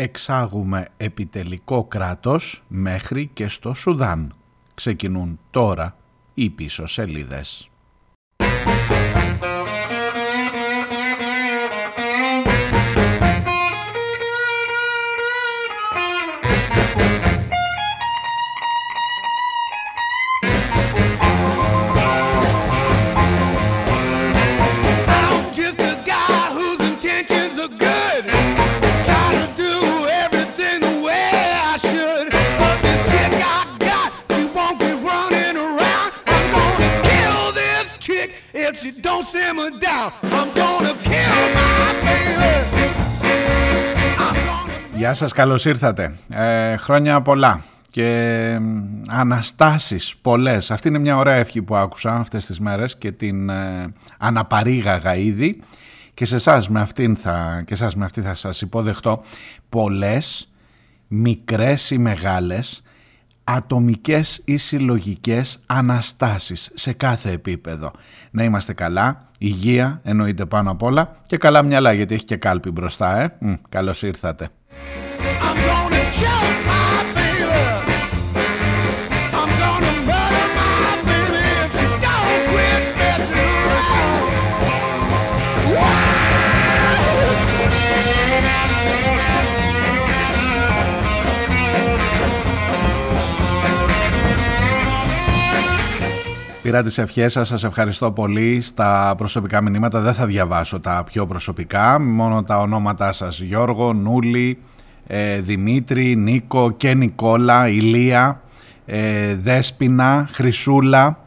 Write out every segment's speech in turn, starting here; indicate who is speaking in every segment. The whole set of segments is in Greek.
Speaker 1: εξάγουμε επιτελικό κράτος μέχρι και στο Σουδάν. Ξεκινούν τώρα οι πίσω σελίδες. Γεια σας, καλώς ήρθατε. Ε, χρόνια πολλά και αναστάσεις πολλές. Αυτή είναι μια ωραία ευχή που άκουσα αυτές τις μέρες και την ε, αναπαρήγαγα ήδη και σε εσάς με αυτήν θα, και εσάς με αυτή θα σας υποδεχτώ πολλές μικρές ή μεγάλες ατομικές ή συλλογικές αναστάσεις σε κάθε επίπεδο. Να είμαστε καλά, υγεία εννοείται πάνω απ' όλα και καλά μυαλά γιατί έχει και κάλπη μπροστά, ε. Μ, καλώς ήρθατε. Πήρα τις ευχές σας, σας ευχαριστώ πολύ στα προσωπικά μηνύματα. Δεν θα διαβάσω τα πιο προσωπικά, μόνο τα ονόματά σας. Γιώργο, Νούλη, ε, Δημήτρη, Νίκο και Νικόλα, Ηλία, ε, Δέσποινα, Χρυσούλα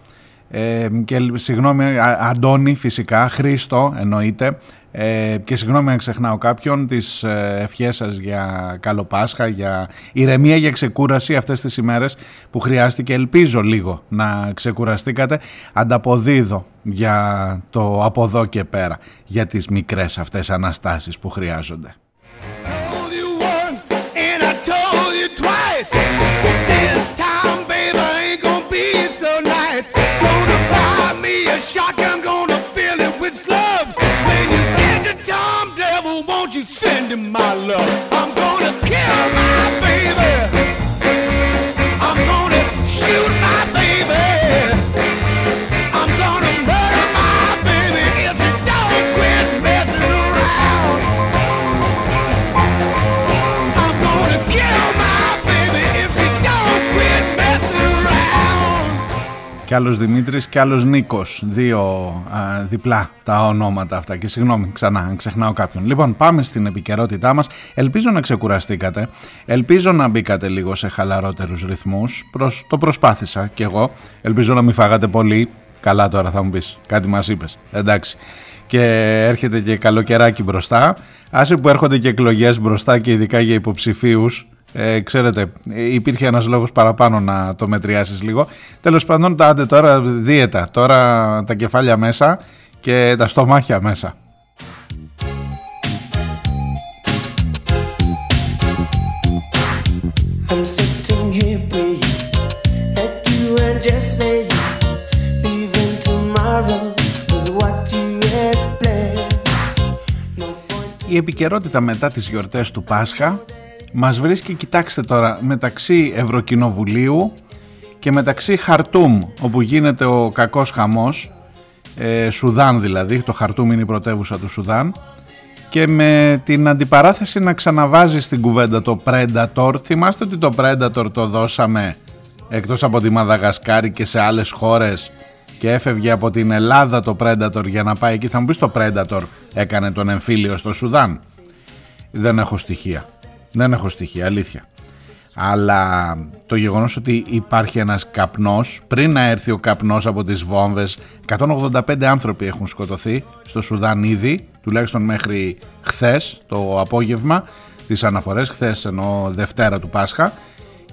Speaker 1: ε, και συγγνώμη, Αντώνη φυσικά, Χρήστο εννοείται, ε, και συγγνώμη αν ξεχνάω κάποιον, τις ε, ευχές σας για καλό Πάσχα, για ηρεμία, για ξεκούραση αυτές τις ημέρες που χρειάστηκε. Ελπίζω λίγο να ξεκουραστήκατε. Ανταποδίδω για το από εδώ και πέρα, για τις μικρές αυτές αναστάσεις που χρειάζονται. My love. I'm gonna kill my baby. Κι άλλος Δημήτρης και άλλος Νίκος. Δύο α, διπλά τα ονόματα αυτά. Και συγγνώμη ξανά αν ξεχνάω κάποιον. Λοιπόν πάμε στην επικαιρότητά μας. Ελπίζω να ξεκουραστήκατε, ελπίζω να μπήκατε λίγο σε χαλαρότερους ρυθμούς, Προς, το προσπάθησα κι εγώ, ελπίζω να μην φάγατε πολύ, καλά τώρα θα μου πεις, κάτι μας είπες, εντάξει. Και έρχεται και καλοκαιράκι μπροστά, άσε που έρχονται και εκλογές μπροστά και ειδικά για υποψηφίους, ε, ξέρετε, υπήρχε ένας λόγος παραπάνω να το μετριάσεις λίγο. Τέλος πάντων, τα τώρα δίαιτα, τώρα τα κεφάλια μέσα και τα στομάχια μέσα. Η επικαιρότητα μετά τις γιορτές του Πάσχα μας βρίσκει, κοιτάξτε τώρα, μεταξύ Ευρωκοινοβουλίου και μεταξύ Χαρτούμ, όπου γίνεται ο κακός χαμός ε, Σουδάν δηλαδή, το Χαρτούμ είναι η πρωτεύουσα του Σουδάν και με την αντιπαράθεση να ξαναβάζει στην κουβέντα το Predator. Θυμάστε ότι το Predator το δώσαμε εκτός από τη Μαδαγασκάρη και σε άλλες χώρες και έφευγε από την Ελλάδα το Predator για να πάει εκεί. Θα μου πεις το Predator έκανε τον εμφύλιο στο Σουδάν; Δεν έχω στοιχεία. Δεν έχω στοιχεία, αλήθεια. Αλλά το γεγονός ότι υπάρχει ένας καπνός πριν να έρθει ο καπνός από τις βόμβες 185 άνθρωποι έχουν σκοτωθεί στο Σουδάν ήδη τουλάχιστον μέχρι χθες το απόγευμα τις αναφορές χθες ενώ Δευτέρα του Πάσχα.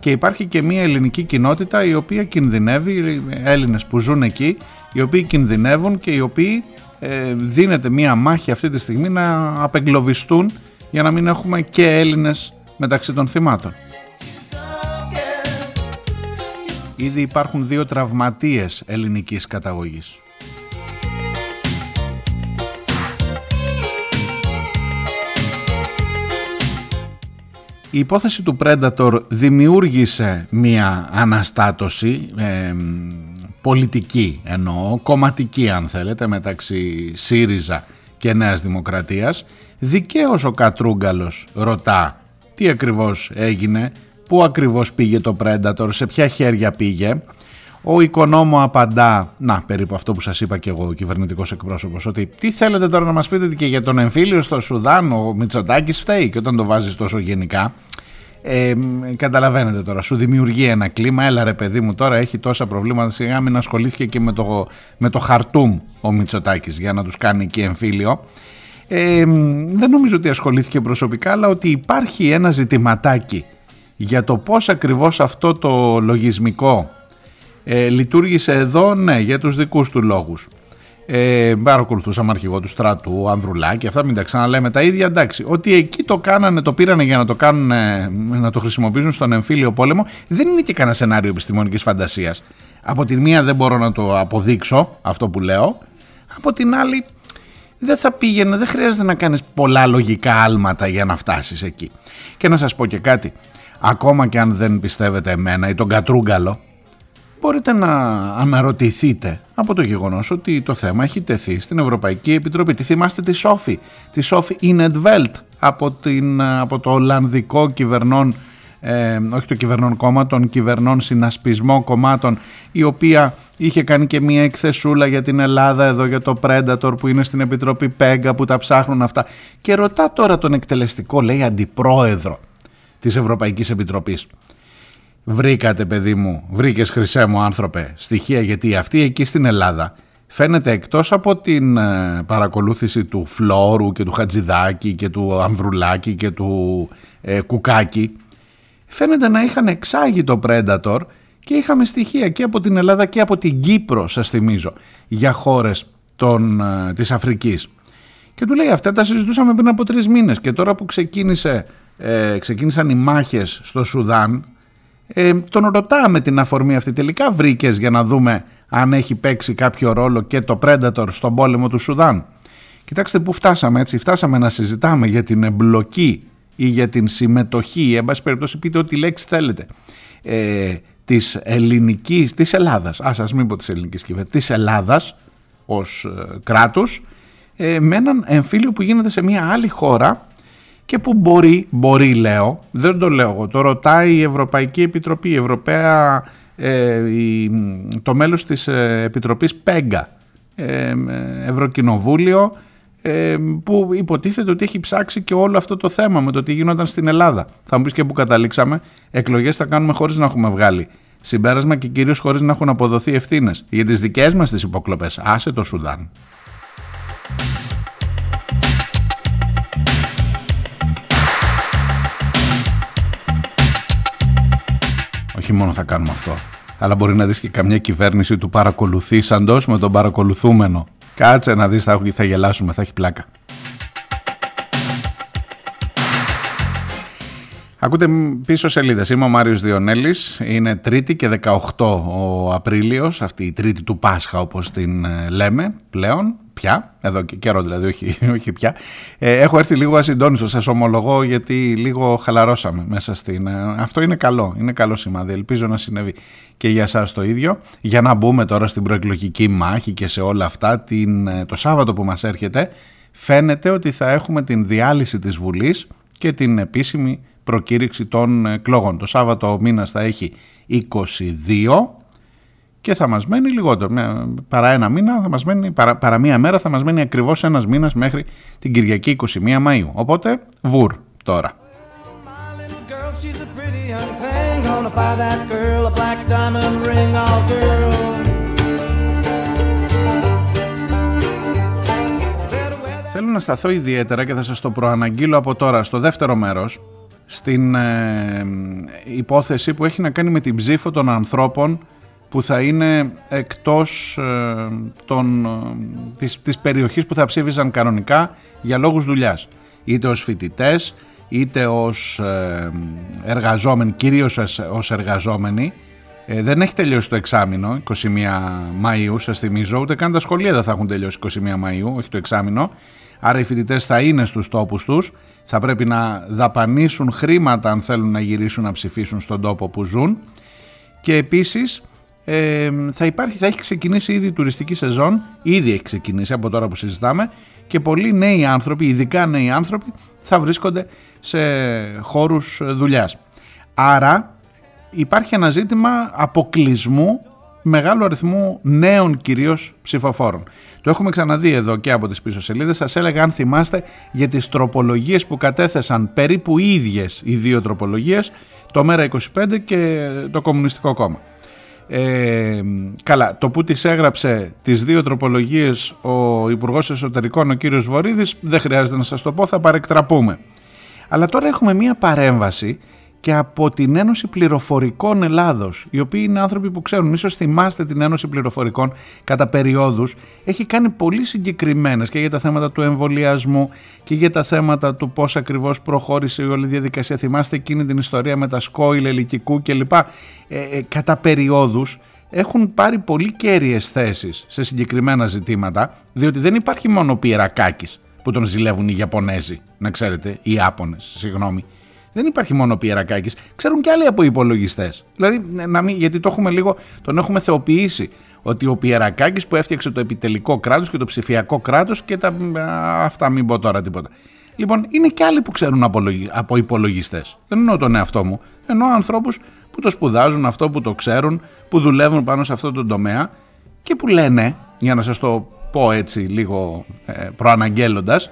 Speaker 1: Και υπάρχει και μια ελληνική κοινότητα η οποία κινδυνεύει Έλληνες που ζουν εκεί οι οποίοι κινδυνεύουν και οι οποίοι ε, δίνεται μια μάχη αυτή τη στιγμή να απεγκλωβιστούν για να μην έχουμε και Έλληνες μεταξύ των θυμάτων. Ήδη υπάρχουν δύο τραυματίες ελληνικής καταγωγής. Η υπόθεση του Predator δημιούργησε μία αναστάτωση ε, πολιτική εννοώ, κομματική αν θέλετε μεταξύ ΣΥΡΙΖΑ και Νέας Δημοκρατίας. Δικαίως ο Κατρούγκαλος ρωτά τι ακριβώς έγινε, πού ακριβώς πήγε το Predator, σε ποια χέρια πήγε. Ο οικονόμο απαντά, να περίπου αυτό που σας είπα και εγώ ο κυβερνητικός εκπρόσωπος, ότι τι θέλετε τώρα να μας πείτε και για τον εμφύλιο στο Σουδάν, ο Μητσοτάκης φταίει και όταν το βάζεις τόσο γενικά, ε, καταλαβαίνετε τώρα, σου δημιουργεί ένα κλίμα. Έλα ρε παιδί μου, τώρα έχει τόσα προβλήματα. Σιγά μην ασχολήθηκε και με το, με το χαρτούμ ο Μητσοτάκης για να τους κάνει και εμφύλιο. Ε, δεν νομίζω ότι ασχολήθηκε προσωπικά, αλλά ότι υπάρχει ένα ζητηματάκι για το πώς ακριβώς αυτό το λογισμικό ε, λειτουργήσε εδώ, ναι, για τους δικούς του λόγους. Ε, παρακολουθούσαμε αρχηγό του στρατού, Ανδρουλάκη, αυτά μην τα ξαναλέμε τα ίδια. Εντάξει, ότι εκεί το κάνανε, το πήρανε για να το κάνουν, να το χρησιμοποιήσουν στον εμφύλιο πόλεμο, δεν είναι και κανένα σενάριο επιστημονικής φαντασίας. Από τη μία δεν μπορώ να το αποδείξω αυτό που λέω. Από την άλλη, δεν θα πήγαινε, δεν χρειάζεται να κάνεις πολλά λογικά άλματα για να φτάσεις εκεί. Και να σας πω και κάτι, ακόμα και αν δεν πιστεύετε εμένα ή τον Κατρούγκαλο, μπορείτε να αναρωτηθείτε από το γεγονός ότι το θέμα έχει τεθεί στην Ευρωπαϊκή Επιτροπή. Τι θυμάστε τη Σόφη, τη Σόφη Ινετβέλτ από, την, από το Ολλανδικό κυβερνών, ε, όχι το κυβερνών κόμμα, των κυβερνών συνασπισμό κομμάτων, η οποία είχε κάνει και μία εκθεσούλα για την Ελλάδα εδώ για το Predator που είναι στην Επιτροπή Πέγκα που τα ψάχνουν αυτά. Και ρωτά τώρα τον εκτελεστικό λέει αντιπρόεδρο της Ευρωπαϊκής Επιτροπής. Βρήκατε παιδί μου, βρήκες χρυσέ μου άνθρωπε στοιχεία γιατί αυτή εκεί στην Ελλάδα φαίνεται εκτός από την ε, παρακολούθηση του Φλόρου και του Χατζηδάκη και του Ανδρουλάκη και του ε, Κουκάκη φαίνεται να είχαν εξάγει το Predator και είχαμε στοιχεία και από την Ελλάδα και από την Κύπρο σας θυμίζω για χώρες των, ε, της Αφρικής. Και του λέει αυτά τα συζητούσαμε πριν από τρεις μήνες και τώρα που ξεκίνησε, ε, ξεκίνησαν οι μάχες στο Σουδάν ε, τον ρωτάμε την αφορμή αυτή τελικά βρήκες για να δούμε αν έχει παίξει κάποιο ρόλο και το Predator στον πόλεμο του Σουδάν. Κοιτάξτε που φτάσαμε έτσι, φτάσαμε να συζητάμε για την εμπλοκή ή για την συμμετοχή, εν πάση περιπτώσει πείτε ό,τι λέξη θέλετε, ε, της ελληνικής, της Ελλάδας, ας ας μην πω της ελληνικής κυβέρνησης, της Ελλάδας ως ε, κράτους, ε, με έναν εμφύλιο που γίνεται σε μια άλλη χώρα και που μπορεί, μπορεί λέω, δεν το λέω εγώ, το ρωτάει η Ευρωπαϊκή Επιτροπή, η Ευρωπαία, ε, το μέλος της ε, Επιτροπής ΠΕΓΚΑ, ε, Ευρωκοινοβούλιο, ε, που υποτίθεται ότι έχει ψάξει και όλο αυτό το θέμα με το τι γινόταν στην Ελλάδα. Θα μου πεις και που καταλήξαμε, εκλογές θα κάνουμε χωρίς να έχουμε βγάλει συμπέρασμα και κυρίως χωρίς να έχουν αποδοθεί ευθύνες για τις δικές μας τις υποκλοπές. Άσε το Σουδάν. όχι μόνο θα κάνουμε αυτό, αλλά μπορεί να δεις και καμιά κυβέρνηση του παρακολουθήσαντος με τον παρακολουθούμενο. Κάτσε να δεις, θα, θα γελάσουμε, θα έχει πλάκα. Ακούτε πίσω σελίδες. Είμαι ο Μάριος Διονέλης. Είναι Τρίτη και 18 ο Απρίλιος, αυτή η Τρίτη του Πάσχα όπως την ε, λέμε πλέον πια, εδώ και καιρό δηλαδή, όχι, όχι πια. Ε, έχω έρθει λίγο ασυντόνιστο, σας ομολογώ, γιατί λίγο χαλαρώσαμε μέσα στην... Ε, αυτό είναι καλό, είναι καλό σημάδι, ελπίζω να συνέβη και για σας το ίδιο. Για να μπούμε τώρα στην προεκλογική μάχη και σε όλα αυτά, την, ε, το Σάββατο που μας έρχεται, φαίνεται ότι θα έχουμε την διάλυση της Βουλής και την επίσημη προκήρυξη των εκλογών. Το Σάββατο ο μήνας θα έχει 22 και θα μας μένει λιγότερο. Παρά ένα μήνα, θα μας μένει, παρά, παρά μία μέρα θα μας μένει ακριβώς ένας μήνας μέχρι την Κυριακή 21 Μαΐου. Οπότε, βουρ τώρα. Θέλω να σταθώ ιδιαίτερα και θα σας το προαναγγείλω από τώρα στο δεύτερο μέρος στην ε, υπόθεση που έχει να κάνει με την ψήφο των ανθρώπων που θα είναι εκτός ε, των, ε, της, της περιοχής που θα ψήφισαν κανονικά για λόγους δουλειάς. Είτε ως φοιτητές, είτε ως ε, εργαζόμενοι, κυρίως ως εργαζόμενοι. Ε, δεν έχει τελειώσει το εξάμεινο, 21 Μαΐου σας θυμίζω, ούτε καν τα σχολεία δεν θα έχουν τελειώσει 21 Μαΐου, όχι το εξάμεινο. Άρα οι φοιτητές θα είναι στους τόπους τους, θα πρέπει να δαπανίσουν χρήματα αν θέλουν να γυρίσουν να ψηφίσουν στον τόπο που ζουν. Και επίσης ε, θα, υπάρχει, θα έχει ξεκινήσει ήδη η τουριστική σεζόν, ήδη έχει ξεκινήσει από τώρα που συζητάμε. Και πολλοί νέοι άνθρωποι, ειδικά νέοι άνθρωποι, θα βρίσκονται σε χώρους δουλειάς. Άρα υπάρχει ένα ζήτημα αποκλεισμού μεγάλου αριθμού νέων κυρίως ψηφοφόρων. Το έχουμε ξαναδεί εδώ και από τις πίσω σελίδες. Σας έλεγα αν θυμάστε για τις τροπολογίες που κατέθεσαν περίπου ίδιες οι δύο τροπολογίες, το ΜΕΡΑ25 και το Κομμουνιστικό Κόμμα. Ε, καλά, το που τις έγραψε τις δύο τροπολογίες ο Υπουργός Εσωτερικών, ο κύριος Βορύδης, δεν χρειάζεται να σας το πω, θα παρεκτραπούμε. Αλλά τώρα έχουμε μία παρέμβαση και από την Ένωση Πληροφορικών Ελλάδος, οι οποίοι είναι άνθρωποι που ξέρουν, ίσως θυμάστε την Ένωση Πληροφορικών κατά περιόδους, έχει κάνει πολύ συγκεκριμένες και για τα θέματα του εμβολιασμού και για τα θέματα του πώς ακριβώς προχώρησε η όλη διαδικασία. Θυμάστε εκείνη την ιστορία με τα σκόιλ ελικικού κλπ. Ε, ε, κατά περιόδους έχουν πάρει πολύ κέρυες θέσεις σε συγκεκριμένα ζητήματα, διότι δεν υπάρχει μόνο ο Πιερακάκης που τον ζηλεύουν οι Ιαπωνέζοι, να ξέρετε, οι Ιάπωνες, συγγνώμη δεν υπάρχει μόνο ο Πιερακάκης, ξέρουν και άλλοι από υπολογιστές. Δηλαδή, να μην, γιατί το έχουμε λίγο, τον έχουμε θεοποιήσει. Ότι ο Πιερακάκης που έφτιαξε το επιτελικό κράτος και το ψηφιακό κράτος και τα, αυτά μην πω τώρα τίποτα. Λοιπόν, είναι και άλλοι που ξέρουν από υπολογιστές. Δεν εννοώ τον εαυτό μου. Εννοώ ανθρώπους που το σπουδάζουν, αυτό που το ξέρουν, που δουλεύουν πάνω σε αυτό το τομέα και που λένε, για να σας το πω έτσι λίγο ε, προαναγγέλλοντας,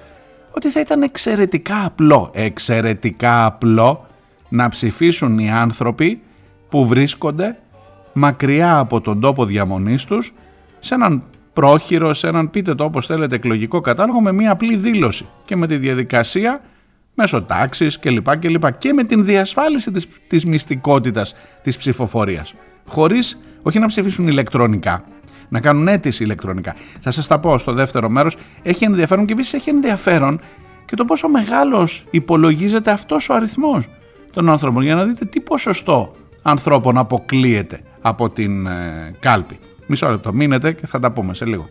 Speaker 1: ότι θα ήταν εξαιρετικά απλό, εξαιρετικά απλό να ψηφίσουν οι άνθρωποι που βρίσκονται μακριά από τον τόπο διαμονής τους σε έναν πρόχειρο, σε έναν πείτε το όπως θέλετε εκλογικό κατάλογο με μια απλή δήλωση και με τη διαδικασία μέσω τάξης κλπ. κλπ. και με την διασφάλιση της, της μυστικότητας της ψηφοφορίας. Χωρίς όχι να ψηφίσουν ηλεκτρονικά, να κάνουν αίτηση ηλεκτρονικά. Θα σας τα πω στο δεύτερο μέρος. Έχει ενδιαφέρον και επίσης έχει ενδιαφέρον και το πόσο μεγάλος υπολογίζεται αυτός ο αριθμός των άνθρωπων για να δείτε τι ποσοστό ανθρώπων αποκλείεται από την ε, κάλπη. Μισό λεπτό, μείνετε και θα τα πούμε σε λίγο.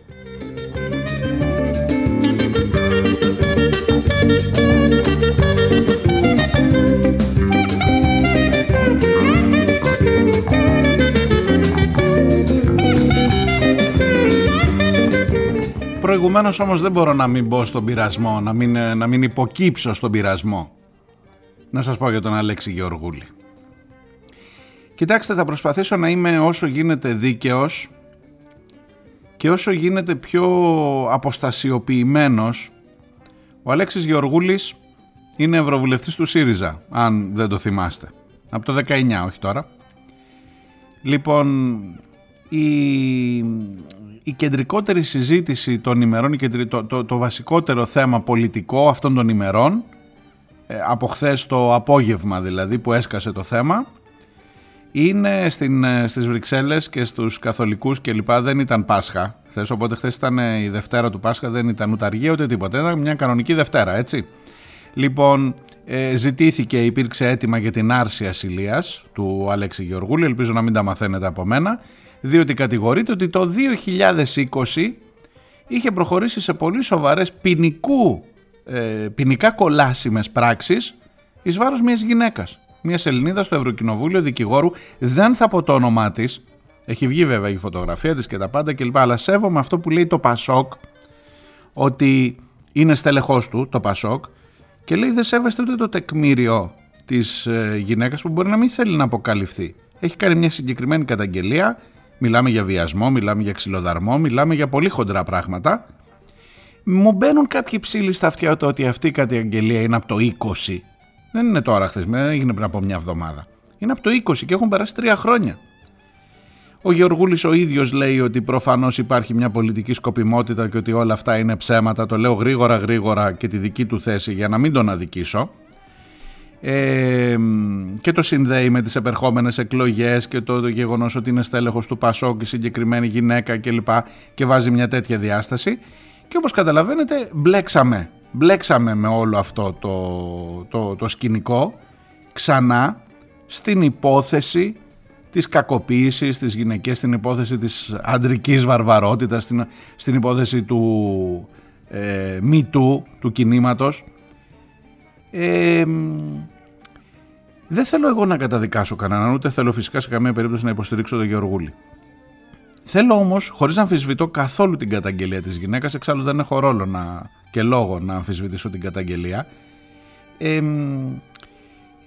Speaker 1: Προηγουμένως όμως δεν μπορώ να μην μπω στον πειρασμό, να μην, να μην υποκύψω στον πειρασμό. Να σας πω για τον Αλέξη Γεωργούλη. Κοιτάξτε, θα προσπαθήσω να είμαι όσο γίνεται δίκαιος και όσο γίνεται πιο αποστασιοποιημένος. Ο Αλέξης Γεωργούλης είναι ευρωβουλευτής του ΣΥΡΙΖΑ, αν δεν το θυμάστε. Από το 19, όχι τώρα. Λοιπόν, η η κεντρικότερη συζήτηση των ημερών, το, το, το βασικότερο θέμα πολιτικό αυτών των ημερών, ε, από χθες το απόγευμα δηλαδή που έσκασε το θέμα, είναι στην, ε, στις Βρυξέλλες και στους καθολικούς και λοιπά δεν ήταν Πάσχα χθες, οπότε χθες ήταν η Δευτέρα του Πάσχα, δεν ήταν ούτε αργία ούτε τίποτα, ήταν μια κανονική Δευτέρα έτσι. Λοιπόν, ε, ζητήθηκε, υπήρξε έτοιμα για την άρση ασυλίας του Αλέξη Γεωργούλη, ελπίζω να μην τα μαθαίνετε από μένα διότι κατηγορείται ότι το 2020 είχε προχωρήσει σε πολύ σοβαρές ποινικού, ε, ποινικά κολάσιμες πράξεις εις βάρος μιας γυναίκας. Μιας Ελληνίδας στο Ευρωκοινοβούλιο δικηγόρου, δεν θα πω το όνομά της. Έχει βγει βέβαια η φωτογραφία της και τα πάντα κλπ. Αλλά σέβομαι αυτό που λέει το Πασόκ, ότι είναι στέλεχό του το Πασόκ και λέει δεν σέβεστε ούτε το τεκμήριο της ε, γυναίκας που μπορεί να μην θέλει να αποκαλυφθεί. Έχει κάνει μια συγκεκριμένη καταγγελία Μιλάμε για βιασμό, μιλάμε για ξυλοδαρμό, μιλάμε για πολύ χοντρά πράγματα. Μου μπαίνουν κάποιοι ψήλοι στα αυτιά ότι αυτή η καταγγελία είναι από το 20. Δεν είναι τώρα χθες, δεν έγινε πριν από μια εβδομάδα. Είναι από το 20 και έχουν περάσει τρία χρόνια. Ο Γεωργούλης ο ίδιος λέει ότι προφανώς υπάρχει μια πολιτική σκοπιμότητα και ότι όλα αυτά είναι ψέματα. Το λέω γρήγορα γρήγορα και τη δική του θέση για να μην τον αδικήσω και το συνδέει με τις επερχόμενες εκλογές και το γεγονός ότι είναι στέλεχος του Πασόκ η συγκεκριμένη γυναίκα κλπ. Και, και βάζει μια τέτοια διάσταση. Και όπως καταλαβαίνετε μπλέξαμε, μπλέξαμε με όλο αυτό το, το, το σκηνικό ξανά στην υπόθεση της κακοποίησης της γυναικές, στην υπόθεση της αντρικής βαρβαρότητας, στην, στην υπόθεση του ε, Me Too του κινήματος. Ε, δεν θέλω εγώ να καταδικάσω κανέναν, ούτε θέλω φυσικά σε καμία περίπτωση να υποστηρίξω τον Γεωργούλη. Θέλω όμως, χωρίς να αμφισβητώ καθόλου την καταγγελία της γυναίκας, εξάλλου δεν έχω ρόλο να, και λόγο να αμφισβητήσω την καταγγελία. Ε,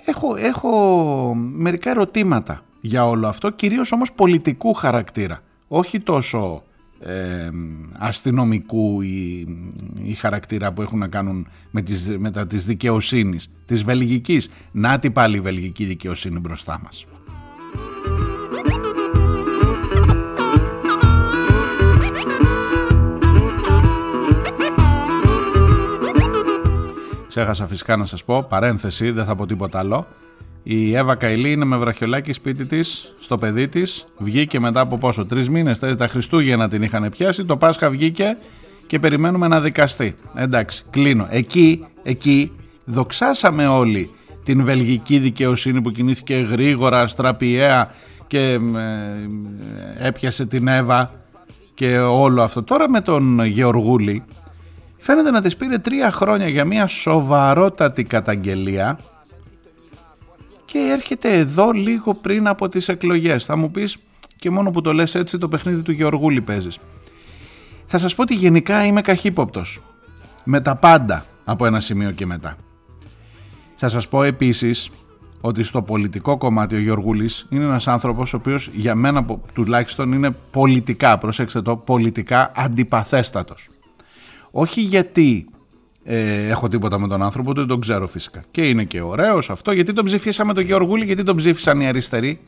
Speaker 1: έχω, έχω μερικά ερωτήματα για όλο αυτό, κυρίως όμως πολιτικού χαρακτήρα, όχι τόσο ε, αστυνομικού ή, ή, χαρακτήρα που έχουν να κάνουν με τις, μετά της δικαιοσύνης, της βελγικής. Να τι πάλι η βελγική δικαιοσύνη μπροστά μας. Ξέχασα φυσικά να σας πω, παρένθεση, δεν θα πω τίποτα άλλο. Η Εύα Καηλή είναι με βραχιολάκι σπίτι της, στο παιδί της. Βγήκε μετά από πόσο, τρεις μήνες, τα Χριστούγεννα την είχαν πιάσει. Το Πάσχα βγήκε και περιμένουμε να δικαστεί. Εντάξει, κλείνω. Εκεί, εκεί δοξάσαμε όλοι την βελγική δικαιοσύνη που κινήθηκε γρήγορα, στραπιαία και ε, έπιασε την Εύα και όλο αυτό. Τώρα με τον Γεωργούλη φαίνεται να της πήρε τρία χρόνια για μια σοβαρότατη καταγγελία και έρχεται εδώ λίγο πριν από τις εκλογές. Θα μου πεις και μόνο που το λες έτσι το παιχνίδι του Γεωργούλη παίζεις. Θα σας πω ότι γενικά είμαι καχύποπτος. Με τα πάντα από ένα σημείο και μετά. Θα σας πω επίσης ότι στο πολιτικό κομμάτι ο Γεωργούλης είναι ένας άνθρωπος ο οποίος για μένα τουλάχιστον είναι πολιτικά, προσέξτε το, πολιτικά αντιπαθέστατος. Όχι γιατί ε, έχω τίποτα με τον άνθρωπο, δεν τον ξέρω φυσικά. Και είναι και ωραίος αυτό. Γιατί τον ψηφίσαμε τον Γεωργούλη, γιατί τον ψήφισαν οι αριστεροί.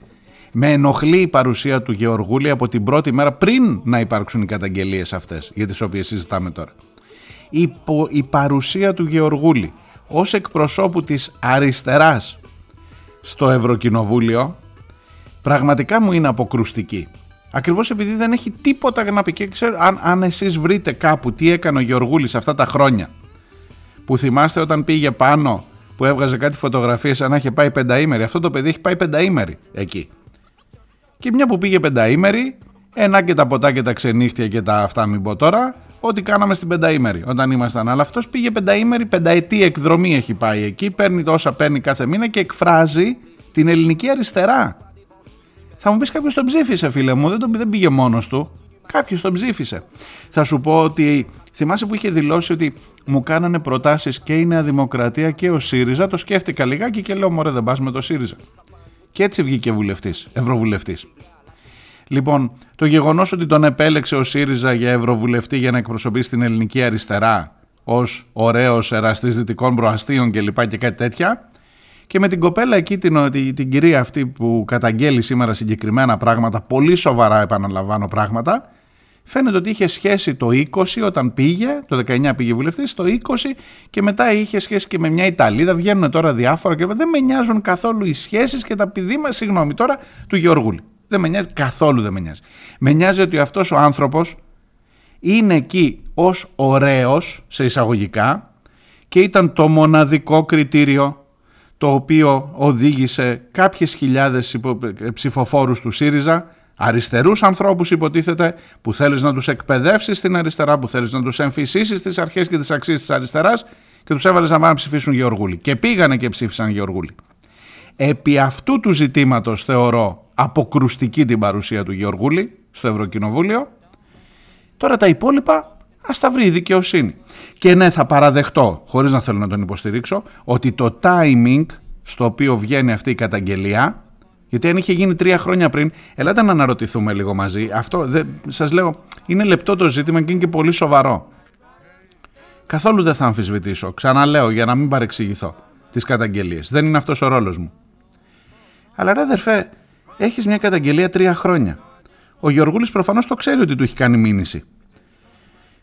Speaker 1: Με ενοχλεί η παρουσία του Γεωργούλη από την πρώτη μέρα πριν να υπάρξουν οι καταγγελίες αυτές για τις οποίες συζητάμε τώρα. Η, η παρουσία του Γεωργούλη ως εκπροσώπου της αριστεράς στο Ευρωκοινοβούλιο πραγματικά μου είναι αποκρουστική. Ακριβώς επειδή δεν έχει τίποτα να πει και ξέρω αν, αν εσείς βρείτε κάπου τι έκανε ο Γεωργούλης αυτά τα χρόνια που θυμάστε όταν πήγε πάνω που έβγαζε κάτι φωτογραφίες σαν να είχε πάει πενταήμερη. Αυτό το παιδί έχει πάει πενταήμερη εκεί. Και μια που πήγε πενταήμερη, ένα και τα ποτά και τα ξενύχτια και τα αυτά μην πω τώρα, ό,τι κάναμε στην πενταήμερη όταν ήμασταν. Αλλά αυτός πήγε πενταήμερη, πενταετή εκδρομή έχει πάει εκεί, παίρνει τόσα παίρνει κάθε μήνα και εκφράζει την ελληνική αριστερά. Θα μου πεις κάποιος τον ψήφισε, φίλε μου, δεν, τον, δεν πήγε μόνος του. Κάποιος τον ψήφισε. Θα σου πω ότι θυμάσαι που είχε δηλώσει ότι μου κάνανε προτάσεις και η Νέα Δημοκρατία και ο ΣΥΡΙΖΑ. Το σκέφτηκα λιγάκι και λέω: Μωρέ, δεν πας με το ΣΥΡΙΖΑ. Και έτσι βγήκε βουλευτής, ευρωβουλευτής. Λοιπόν, το γεγονός ότι τον επέλεξε ο ΣΥΡΙΖΑ για ευρωβουλευτή για να εκπροσωπήσει την ελληνική αριστερά ως ωραίος εραστής δυτικών προαστίων κλπ. Και, κάτι τέτοια. Και με την κοπέλα εκεί, την, την, την κυρία αυτή που καταγγέλει σήμερα συγκεκριμένα πράγματα, πολύ σοβαρά επαναλαμβάνω πράγματα, Φαίνεται ότι είχε σχέση το 20 όταν πήγε, το 19 πήγε βουλευτής, το 20 και μετά είχε σχέση και με μια Ιταλίδα. Βγαίνουν τώρα διάφορα και δεν με νοιάζουν καθόλου οι σχέσεις και τα πηδήμα, συγγνώμη τώρα, του Γεωργούλη. Δεν με νοιάζει, καθόλου δεν με νοιάζει. Με νοιάζει ότι αυτός ο άνθρωπος είναι εκεί ως ωραίος, σε εισαγωγικά, και ήταν το μοναδικό κριτήριο το οποίο οδήγησε κάποιες χιλιάδες ψηφοφόρους του ΣΥΡΙΖΑ αριστερούς ανθρώπους υποτίθεται που θέλεις να τους εκπαιδεύσεις στην αριστερά, που θέλεις να τους εμφυσίσεις στις αρχές και τις αξίες της αριστεράς και τους έβαλες να πάνε να ψηφίσουν Γεωργούλη. Και πήγανε και ψήφισαν Γεωργούλη. Επί αυτού του ζητήματος θεωρώ αποκρουστική την παρουσία του Γεωργούλη στο Ευρωκοινοβούλιο. Τώρα τα υπόλοιπα ας τα βρει η δικαιοσύνη. Και ναι, θα παραδεχτώ, χωρίς να θέλω να τον υποστηρίξω, ότι το timing στο οποίο βγαίνει αυτή η καταγγελία γιατί αν είχε γίνει τρία χρόνια πριν, ελάτε να αναρωτηθούμε λίγο μαζί. Αυτό δεν, σας λέω, είναι λεπτό το ζήτημα και είναι και πολύ σοβαρό. Καθόλου δεν θα αμφισβητήσω. Ξαναλέω για να μην παρεξηγηθώ τις καταγγελίες. Δεν είναι αυτός ο ρόλος μου. Αλλά ρε αδερφέ, έχεις μια καταγγελία τρία χρόνια. Ο Γιώργουλης προφανώς το ξέρει ότι του έχει κάνει μήνυση.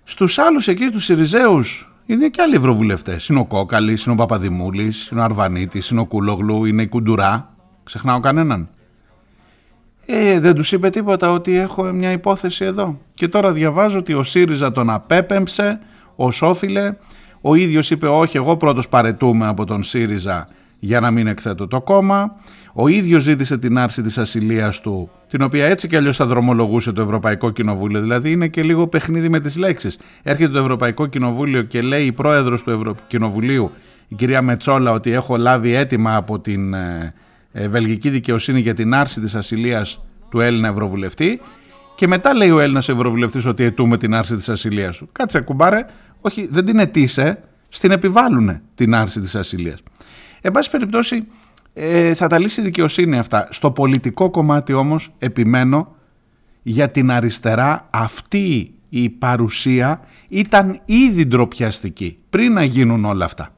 Speaker 1: Στους άλλους εκεί, του Σιριζέους, είναι και άλλοι ευρωβουλευτές. Είναι ο Κόκαλης, είναι ο Παπαδημούλης, είναι ο Αρβανίτης, είναι ο Κούλογλου, είναι η Κουντουρά. Ξεχνάω κανέναν. Ε, δεν τους είπε τίποτα ότι έχω μια υπόθεση εδώ. Και τώρα διαβάζω ότι ο ΣΥΡΙΖΑ τον απέπεμψε ως όφιλε. Ο ίδιος είπε όχι εγώ πρώτος παρετούμε από τον ΣΥΡΙΖΑ για να μην εκθέτω το κόμμα. Ο ίδιος ζήτησε την άρση της ασυλίας του, την οποία έτσι και αλλιώς θα δρομολογούσε το Ευρωπαϊκό Κοινοβούλιο. Δηλαδή είναι και λίγο παιχνίδι με τις λέξεις. Έρχεται το Ευρωπαϊκό Κοινοβούλιο και λέει η πρόεδρος του Ευρωκοινοβουλίου, η κυρία Μετσόλα, ότι έχω λάβει έτοιμα από την ε, ε, βελγική δικαιοσύνη για την άρση της ασυλίας του Έλληνα Ευρωβουλευτή και μετά λέει ο Έλληνας Ευρωβουλευτής ότι αιτούμε την άρση της ασυλίας του. Κάτσε κουμπάρε, όχι δεν την αιτήσε, στην επιβάλλουν την άρση της ασυλίας. Εν πάση περιπτώσει ε, θα τα λύσει η δικαιοσύνη αυτά. Στο πολιτικό κομμάτι όμως επιμένω για την αριστερά αυτή η παρουσία ήταν ήδη ντροπιαστική πριν να γίνουν όλα αυτά.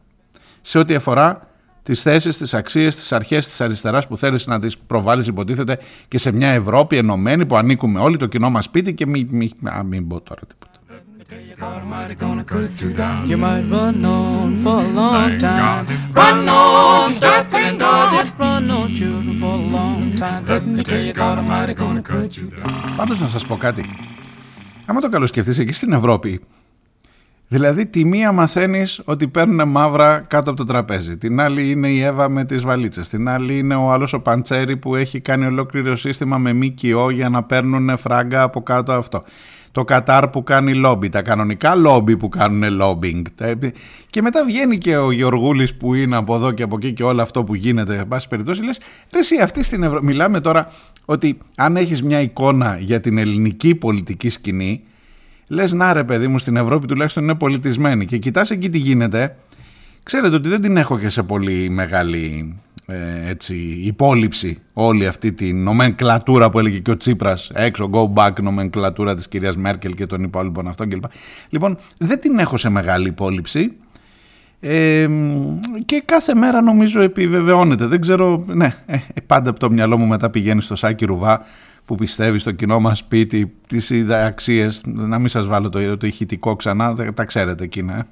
Speaker 1: Σε ό,τι αφορά τις θέσεις, τις αξίες, τις αρχές της αριστεράς που θέλεις να τις προβάλλεις υποτίθεται και σε μια Ευρώπη ενωμένη που ανήκουμε όλοι το κοινό μας σπίτι και μην, μη, μην πω τώρα τίποτα. Πάντως να σας πω κάτι. Άμα το καλοσκεφτείς εκεί στην Ευρώπη Δηλαδή τη μία μαθαίνεις ότι παίρνουν μαύρα κάτω από το τραπέζι. Την άλλη είναι η Εύα με τις βαλίτσες. Την άλλη είναι ο άλλος ο Παντσέρη που έχει κάνει ολόκληρο σύστημα με ΜΚΟ για να παίρνουν φράγκα από κάτω αυτό. Το Κατάρ που κάνει λόμπι, τα κανονικά λόμπι που κάνουν λόμπινγκ. Και μετά βγαίνει και ο Γεωργούλης που είναι από εδώ και από εκεί και όλο αυτό που γίνεται. Εν πάση περιπτώσει λες, ρε εσύ αυτή στην Ευρω... Μιλάμε τώρα ότι αν έχεις μια εικόνα για την ελληνική πολιτική σκηνή λες να ρε παιδί μου στην Ευρώπη τουλάχιστον είναι πολιτισμένη και κοιτάς εκεί τι γίνεται. Ξέρετε ότι δεν την έχω και σε πολύ μεγάλη ε, έτσι, υπόλοιψη όλη αυτή την νομενκλατούρα που έλεγε και ο Τσίπρας. Έξω go back νομενκλατούρα της κυρίας Μέρκελ και των υπόλοιπων αυτών κλπ. Λοιπόν δεν την έχω σε μεγάλη υπόλοιψη. Ε, και κάθε μέρα νομίζω επιβεβαιώνεται. Δεν ξέρω, ναι, ε, πάντα από το μυαλό μου μετά πηγαίνει στο Σάκη Ρουβά που πιστεύει στο κοινό μας σπίτι, τις αξίες, να μην σας βάλω το, το ηχητικό ξανά, τα ξέρετε εκείνα.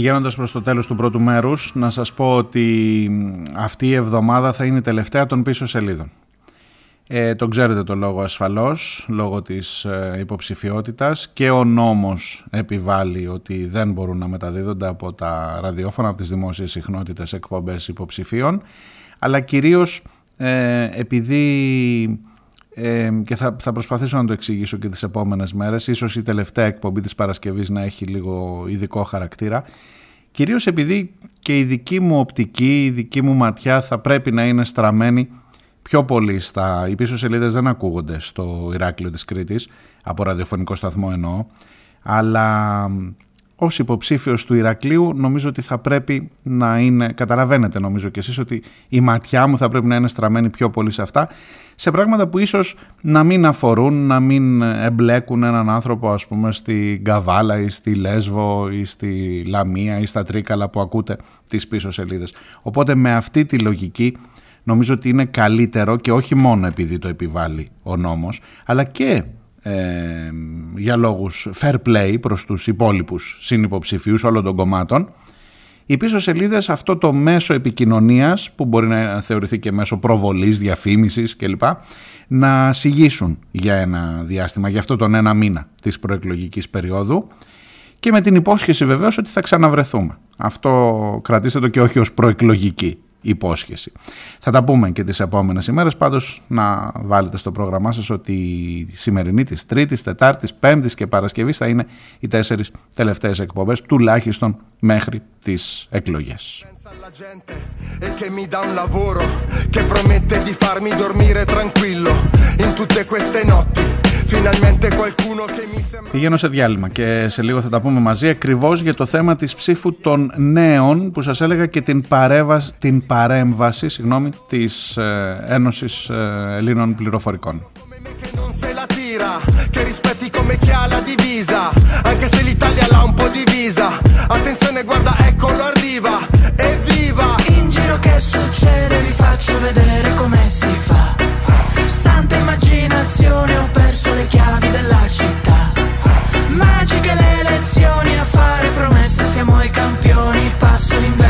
Speaker 1: Πηγαίνοντας προς το τέλος του πρώτου μέρους, να σας πω ότι αυτή η εβδομάδα θα είναι η τελευταία των πίσω σελίδων. Ε, τον ξέρετε το λόγο ασφαλώς, λόγω της ε, υποψηφιότητας και ο νόμος επιβάλλει ότι δεν μπορούν να μεταδίδονται από τα ραδιόφωνα, από τις δημόσιες συχνότητες εκπομπές υποψηφίων, αλλά κυρίως ε, επειδή και θα, θα προσπαθήσω να το εξηγήσω και τις επόμενες μέρες. Ίσως η τελευταία εκπομπή της Παρασκευής να έχει λίγο ειδικό χαρακτήρα. Κυρίως επειδή και η δική μου οπτική, η δική μου ματιά θα πρέπει να είναι στραμμένη πιο πολύ στα... Οι πίσω σελίδες δεν ακούγονται στο Ηράκλειο της Κρήτης, από ραδιοφωνικό σταθμό εννοώ, αλλά ως υποψήφιος του Ηρακλείου νομίζω ότι θα πρέπει να είναι, καταλαβαίνετε νομίζω και εσείς ότι η ματιά μου θα πρέπει να είναι στραμμένη πιο πολύ σε αυτά, σε πράγματα που ίσως να μην αφορούν, να μην εμπλέκουν έναν άνθρωπο ας πούμε στη Γκαβάλα ή στη Λέσβο ή στη Λαμία ή στα Τρίκαλα που ακούτε τις πίσω σελίδες. Οπότε με αυτή τη λογική νομίζω ότι είναι καλύτερο και όχι μόνο επειδή το επιβάλλει ο νόμος, αλλά και ε, για λόγους fair play προς τους υπόλοιπους συνυποψηφίους όλων των κομμάτων οι πίσω σελίδες αυτό το μέσο επικοινωνίας που μπορεί να θεωρηθεί και μέσο προβολής, διαφήμισης κλπ να συγγύσουν για ένα διάστημα, για αυτό τον ένα μήνα της προεκλογικής περίοδου και με την υπόσχεση βεβαίως ότι θα ξαναβρεθούμε. Αυτό κρατήστε το και όχι ως προεκλογική υπόσχεση. Θα τα πούμε και τις επόμενες ημέρες, πάντως να βάλετε στο πρόγραμμά σας ότι η σημερινή της Τρίτης, Τετάρτης, Πέμπτης και Παρασκευής θα είναι οι τέσσερις τελευταίες εκπομπές, τουλάχιστον μέχρι τις εκλογές. Πηγαίνω σε διάλειμμα και σε λίγο θα τα πούμε μαζί ακριβώς για το θέμα της ψήφου των νέων που σας έλεγα και την, την παρέμβαση συγγνώμη, της ε, Ένωσης ε, Ελλήνων Πληροφορικών. Che succede vi faccio vedere come si fa. destinazione ho perso le chiavi della città. Magiche le lezioni a fare promesse, siamo i campioni, passo l'inverno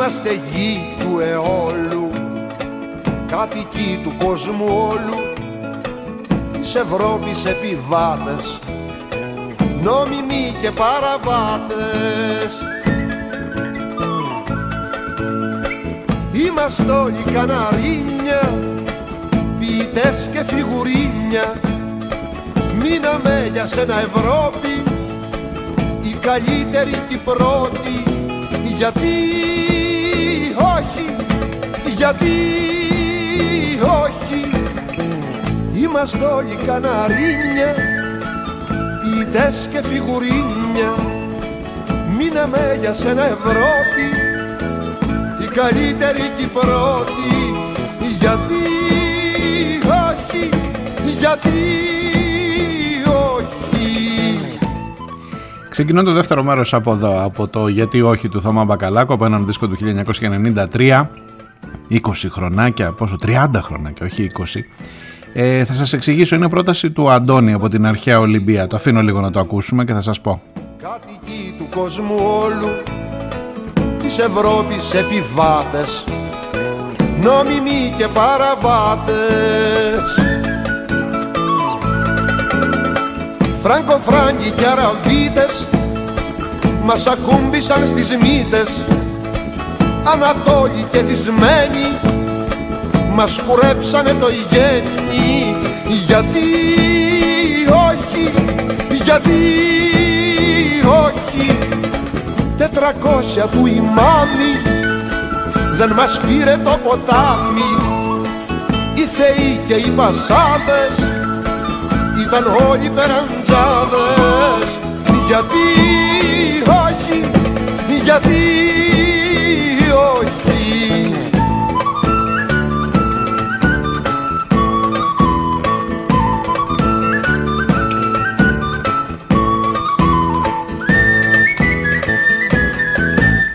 Speaker 2: Είμαστε γη του αιώλου Κάτοικοι του κόσμου όλου Της Ευρώπης επιβάτες Νόμιμοι και παραβάτες. Είμαστε όλοι καναρίνια Ποιητές και φιγουρίνια. Μείναμε για σένα Ευρώπη Η καλύτερη και η πρώτη. Γιατί όχι Γιατί όχι Είμαστε όλοι καναρίνια Ποιητές και φιγουρίνια. Μείναμε για σένα Ευρώπη Η καλύτερη και η πρώτη Γιατί όχι Γιατί όχι.
Speaker 1: Ξεκινώ το δεύτερο μέρος από εδώ, από το «Γιατί όχι» του Θωμά Μπακαλάκου, από έναν δίσκο του 1993, 20 χρονάκια, πόσο, 30 χρονάκια, όχι 20. Ε, θα σας εξηγήσω, είναι πρόταση του Αντώνη από την αρχαία Ολυμπία. Το αφήνω λίγο να το ακούσουμε και θα σας πω.
Speaker 2: Κάτοικοι του κόσμου όλου Της Ευρώπης επιβάτες Νόμιμοι και παραβάτες Φραγκοφράγκοι και αραβίτες Μας ακούμπησαν στις μύτες Ανατόλοι και δυσμένοι Μας κουρέψανε το γέννη. Γιατί όχι Γιατί όχι Τετρακόσια του ημάμι Δεν μας πήρε το ποτάμι. Οι θεοί και οι πασάδες Ήταν όλοι περαντζάδες. Γιατί όχι Γιατί όχι.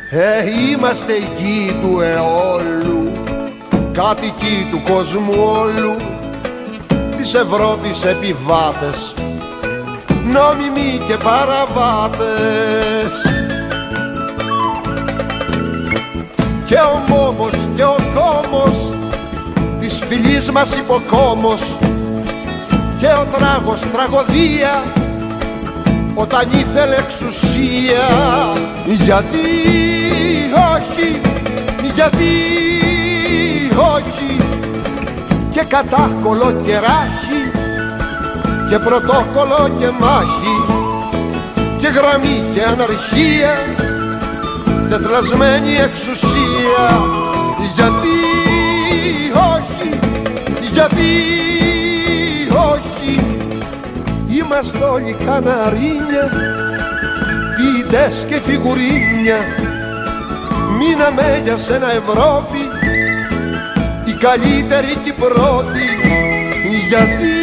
Speaker 2: Ε, είμαστε γη του αιώλου Κάτοικοι του κόσμου όλου Της Ευρώπης επιβάτες Νόμιμοι και παραβάτες Και ο μόμος και ο κόμος Της φυλής μας υποκόμος. Και ο τράγος τραγωδία όταν ήθελε εξουσία. Γιατί όχι γιατί όχι. Και κατάκολο και ράχη και πρωτόκολλο και μάχη και γραμμή και αναρχία τεθλασμένη εξουσία. Γιατί όχι γιατί όχι. Είμαστε όλοι καναρίνια Ποιητές και φιγουρίνια. Μείναμε για σένα Ευρώπη Η καλύτερη και η πρώτη. Γιατί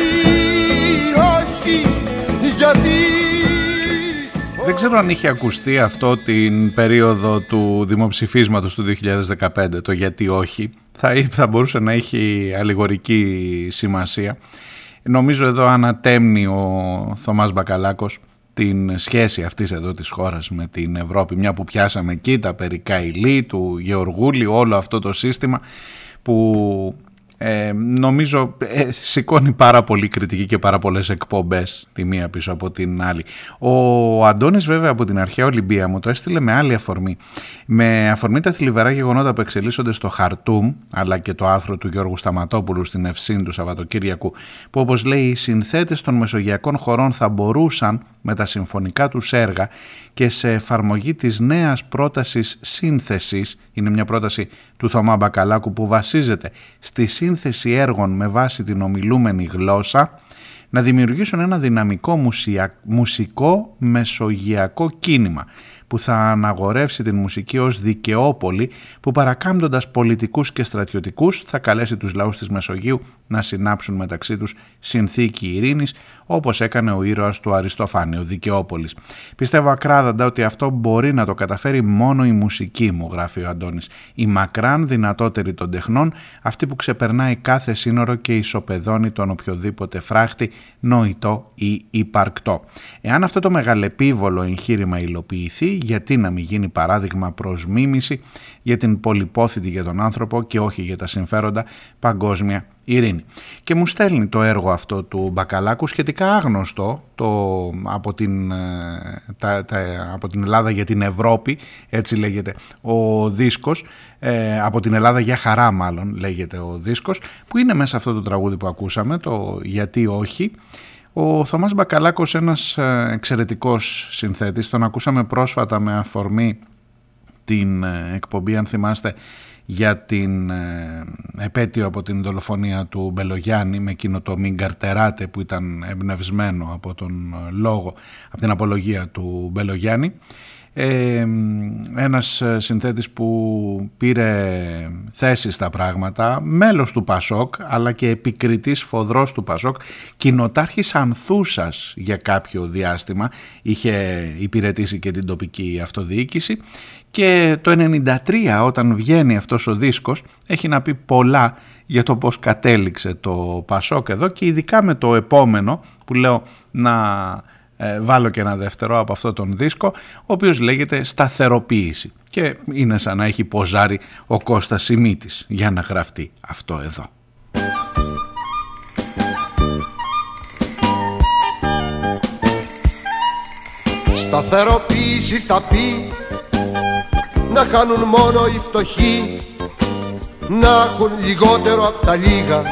Speaker 2: όχι Γιατί
Speaker 1: Δεν ξέρω αν είχε ακουστεί αυτό την περίοδο του δημοψηφίσματος του 2015, το γιατί όχι. Θα, θα μπορούσε να έχει αλληγορική σημασία. Νομίζω εδώ ανατέμνει ο Θωμάς Μπακαλάκος την σχέση αυτής εδώ της χώρας με την Ευρώπη, μια που πιάσαμε εκεί τα περί Καηλή, του Γεωργούλη, όλο αυτό το σύστημα που ε, νομίζω ε, σηκώνει πάρα πολύ κριτική και πάρα πολλές εκπομπές τη μία πίσω από την άλλη. Ο Αντώνης βέβαια από την αρχαία Ολυμπία μου το έστειλε με άλλη αφορμή. Με αφορμή τα θλιβερά γεγονότα που εξελίσσονται στο Χαρτούμ αλλά και το άρθρο του Γιώργου Σταματόπουλου στην Ευσύν του Σαββατοκύριακου που όπως λέει οι συνθέτες των μεσογειακών χωρών θα μπορούσαν με τα συμφωνικά τους έργα και σε εφαρμογή της νέας πρότασης σύνθεσης, είναι μια πρόταση του Θωμά Μπακαλάκου που βασίζεται στη σύνθεση έργων με βάση την ομιλούμενη γλώσσα, να δημιουργήσουν ένα δυναμικό μουσικό μεσογειακό κίνημα που θα αναγορεύσει την μουσική ως δικαιόπολη που παρακάμπτοντας πολιτικούς και στρατιωτικούς θα καλέσει τους λαούς της Μεσογείου να συνάψουν μεταξύ τους συνθήκη ειρήνης όπως έκανε ο ήρωας του Αριστοφάνη, ο Δικαιόπολης. Πιστεύω ακράδαντα ότι αυτό μπορεί να το καταφέρει μόνο η μουσική μου, γράφει ο Αντώνης. Η μακράν δυνατότερη των τεχνών, αυτή που ξεπερνάει κάθε σύνορο και ισοπεδώνει τον οποιοδήποτε φράχτη, νοητό ή υπαρκτό. Εάν αυτό το μεγαλεπίβολο εγχείρημα υλοποιηθεί, γιατί να μην γίνει παράδειγμα προς μίμηση για την πολυπόθητη για τον άνθρωπο και όχι για τα συμφέροντα παγκόσμια ειρήνη. Και μου στέλνει το έργο αυτό του Μπακαλάκου σχετικά άγνωστο το, από, την, ε, τα, από την Ελλάδα για την Ευρώπη, έτσι λέγεται ο δίσκος, ε, από την Ελλάδα για χαρά μάλλον λέγεται ο δίσκος, που είναι μέσα αυτό το τραγούδι που ακούσαμε, το «Γιατί όχι», ο Θωμάς Μπακαλάκος ένας ε, εξαιρετικός συνθέτης, τον ακούσαμε πρόσφατα με αφορμή την ε, εκπομπή αν θυμάστε για την ε, επέτειο από την δολοφονία του Μπελογιάννη με εκείνο το «Μην καρτεράτε» που ήταν εμπνευσμένο από τον λόγο, από την απολογία του Μπελογιάννη. Ε, ένας συνθέτης που πήρε θέση στα πράγματα, μέλος του Πασόκ αλλά και επικριτής φοδρός του Πασόκ, κοινοτάρχης Ανθούσας για κάποιο διάστημα, είχε υπηρετήσει και την τοπική αυτοδιοίκηση και το 1993 όταν βγαίνει αυτός ο δίσκος έχει να πει πολλά για το πώς κατέληξε το Πασόκ εδώ και ειδικά με το επόμενο που λέω να ε, βάλω και ένα δεύτερο από αυτό τον δίσκο, ο οποίος λέγεται «Σταθεροποίηση» και είναι σαν να έχει ποζάρει ο Κώστας Σιμίτης για να γραφτεί αυτό εδώ.
Speaker 2: Σταθεροποίηση θα πει να κάνουν μόνο οι φτωχοί να έχουν λιγότερο από τα λίγα.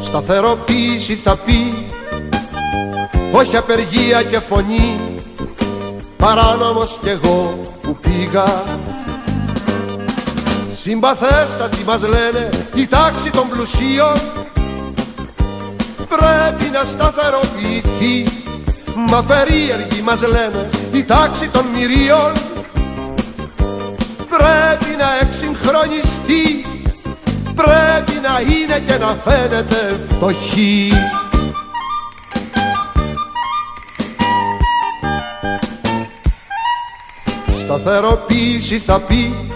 Speaker 2: Σταθεροποίηση θα πει όχι απεργία και φωνή παράνομος κι εγώ που πήγα. Συμπαθέστατοι μας λένε η τάξη των πλουσίων πρέπει να σταθεροποιηθεί Μα περίεργοι μας λένε η τάξη των μυρίων πρέπει να εξυγχρονιστεί πρέπει να είναι και να φαίνεται φτωχή. Σταθεροποίηση θα πει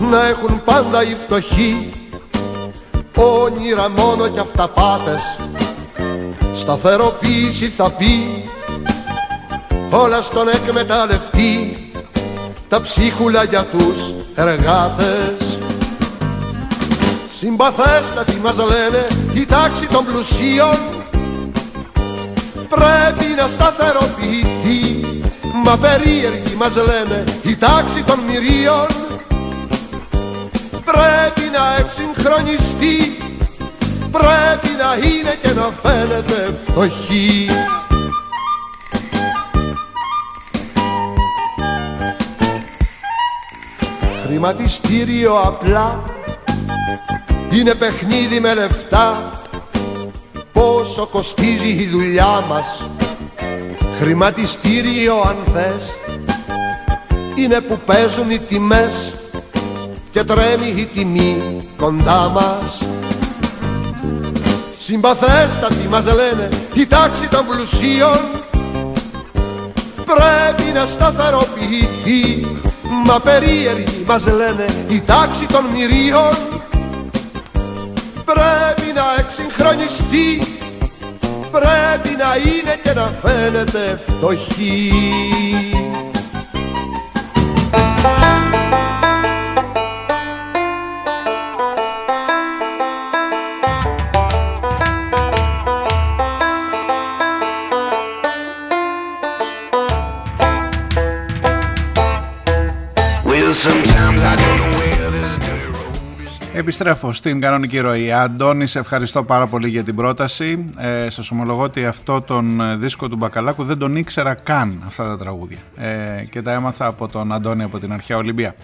Speaker 2: να έχουν πάντα οι φτωχοί όνειρα μόνο κι αυταπάτες Σταθεροποίηση θα πει όλα στον εκμεταλλευτή τα ψίχουλα για τους εργάτες. Συμπαθέστατοι μας λένε η τάξη των πλουσίων. Πρέπει να σταθεροποιηθεί Μα περίεργοι μας λένε η τάξη των μυρίων. Πρέπει να εξυγχρονιστεί Πρέπει να είναι και να φαίνεται φτωχή Χρηματιστήριο απλά. Είναι παιχνίδι με λεφτά. Πόσο κοστίζει η δουλειά μας. Χρηματιστήριο αν θες. Είναι που παίζουν οι τιμές Και τρέμει η τιμή κοντά μας. Συμπαθέστατοι μας λένε η τάξη των πλουσίων Πρέπει να σταθεροποιηθεί Μα περίεργοι μας λένε η τάξη των μυρίων. Πρέπει να εξυγχρονιστεί πρέπει να είναι και να φαίνεται φτωχή
Speaker 1: Επιστρέφω στην κανονική ροή. Αντώνη, σε ευχαριστώ πάρα πολύ για την πρόταση. Ε, σας ομολογώ ότι αυτό τον ε, δίσκο του Μπακαλάκου δεν τον ήξερα καν αυτά τα τραγούδια. Ε, και τα έμαθα από τον Αντώνη από την Αρχαία Ολυμπία.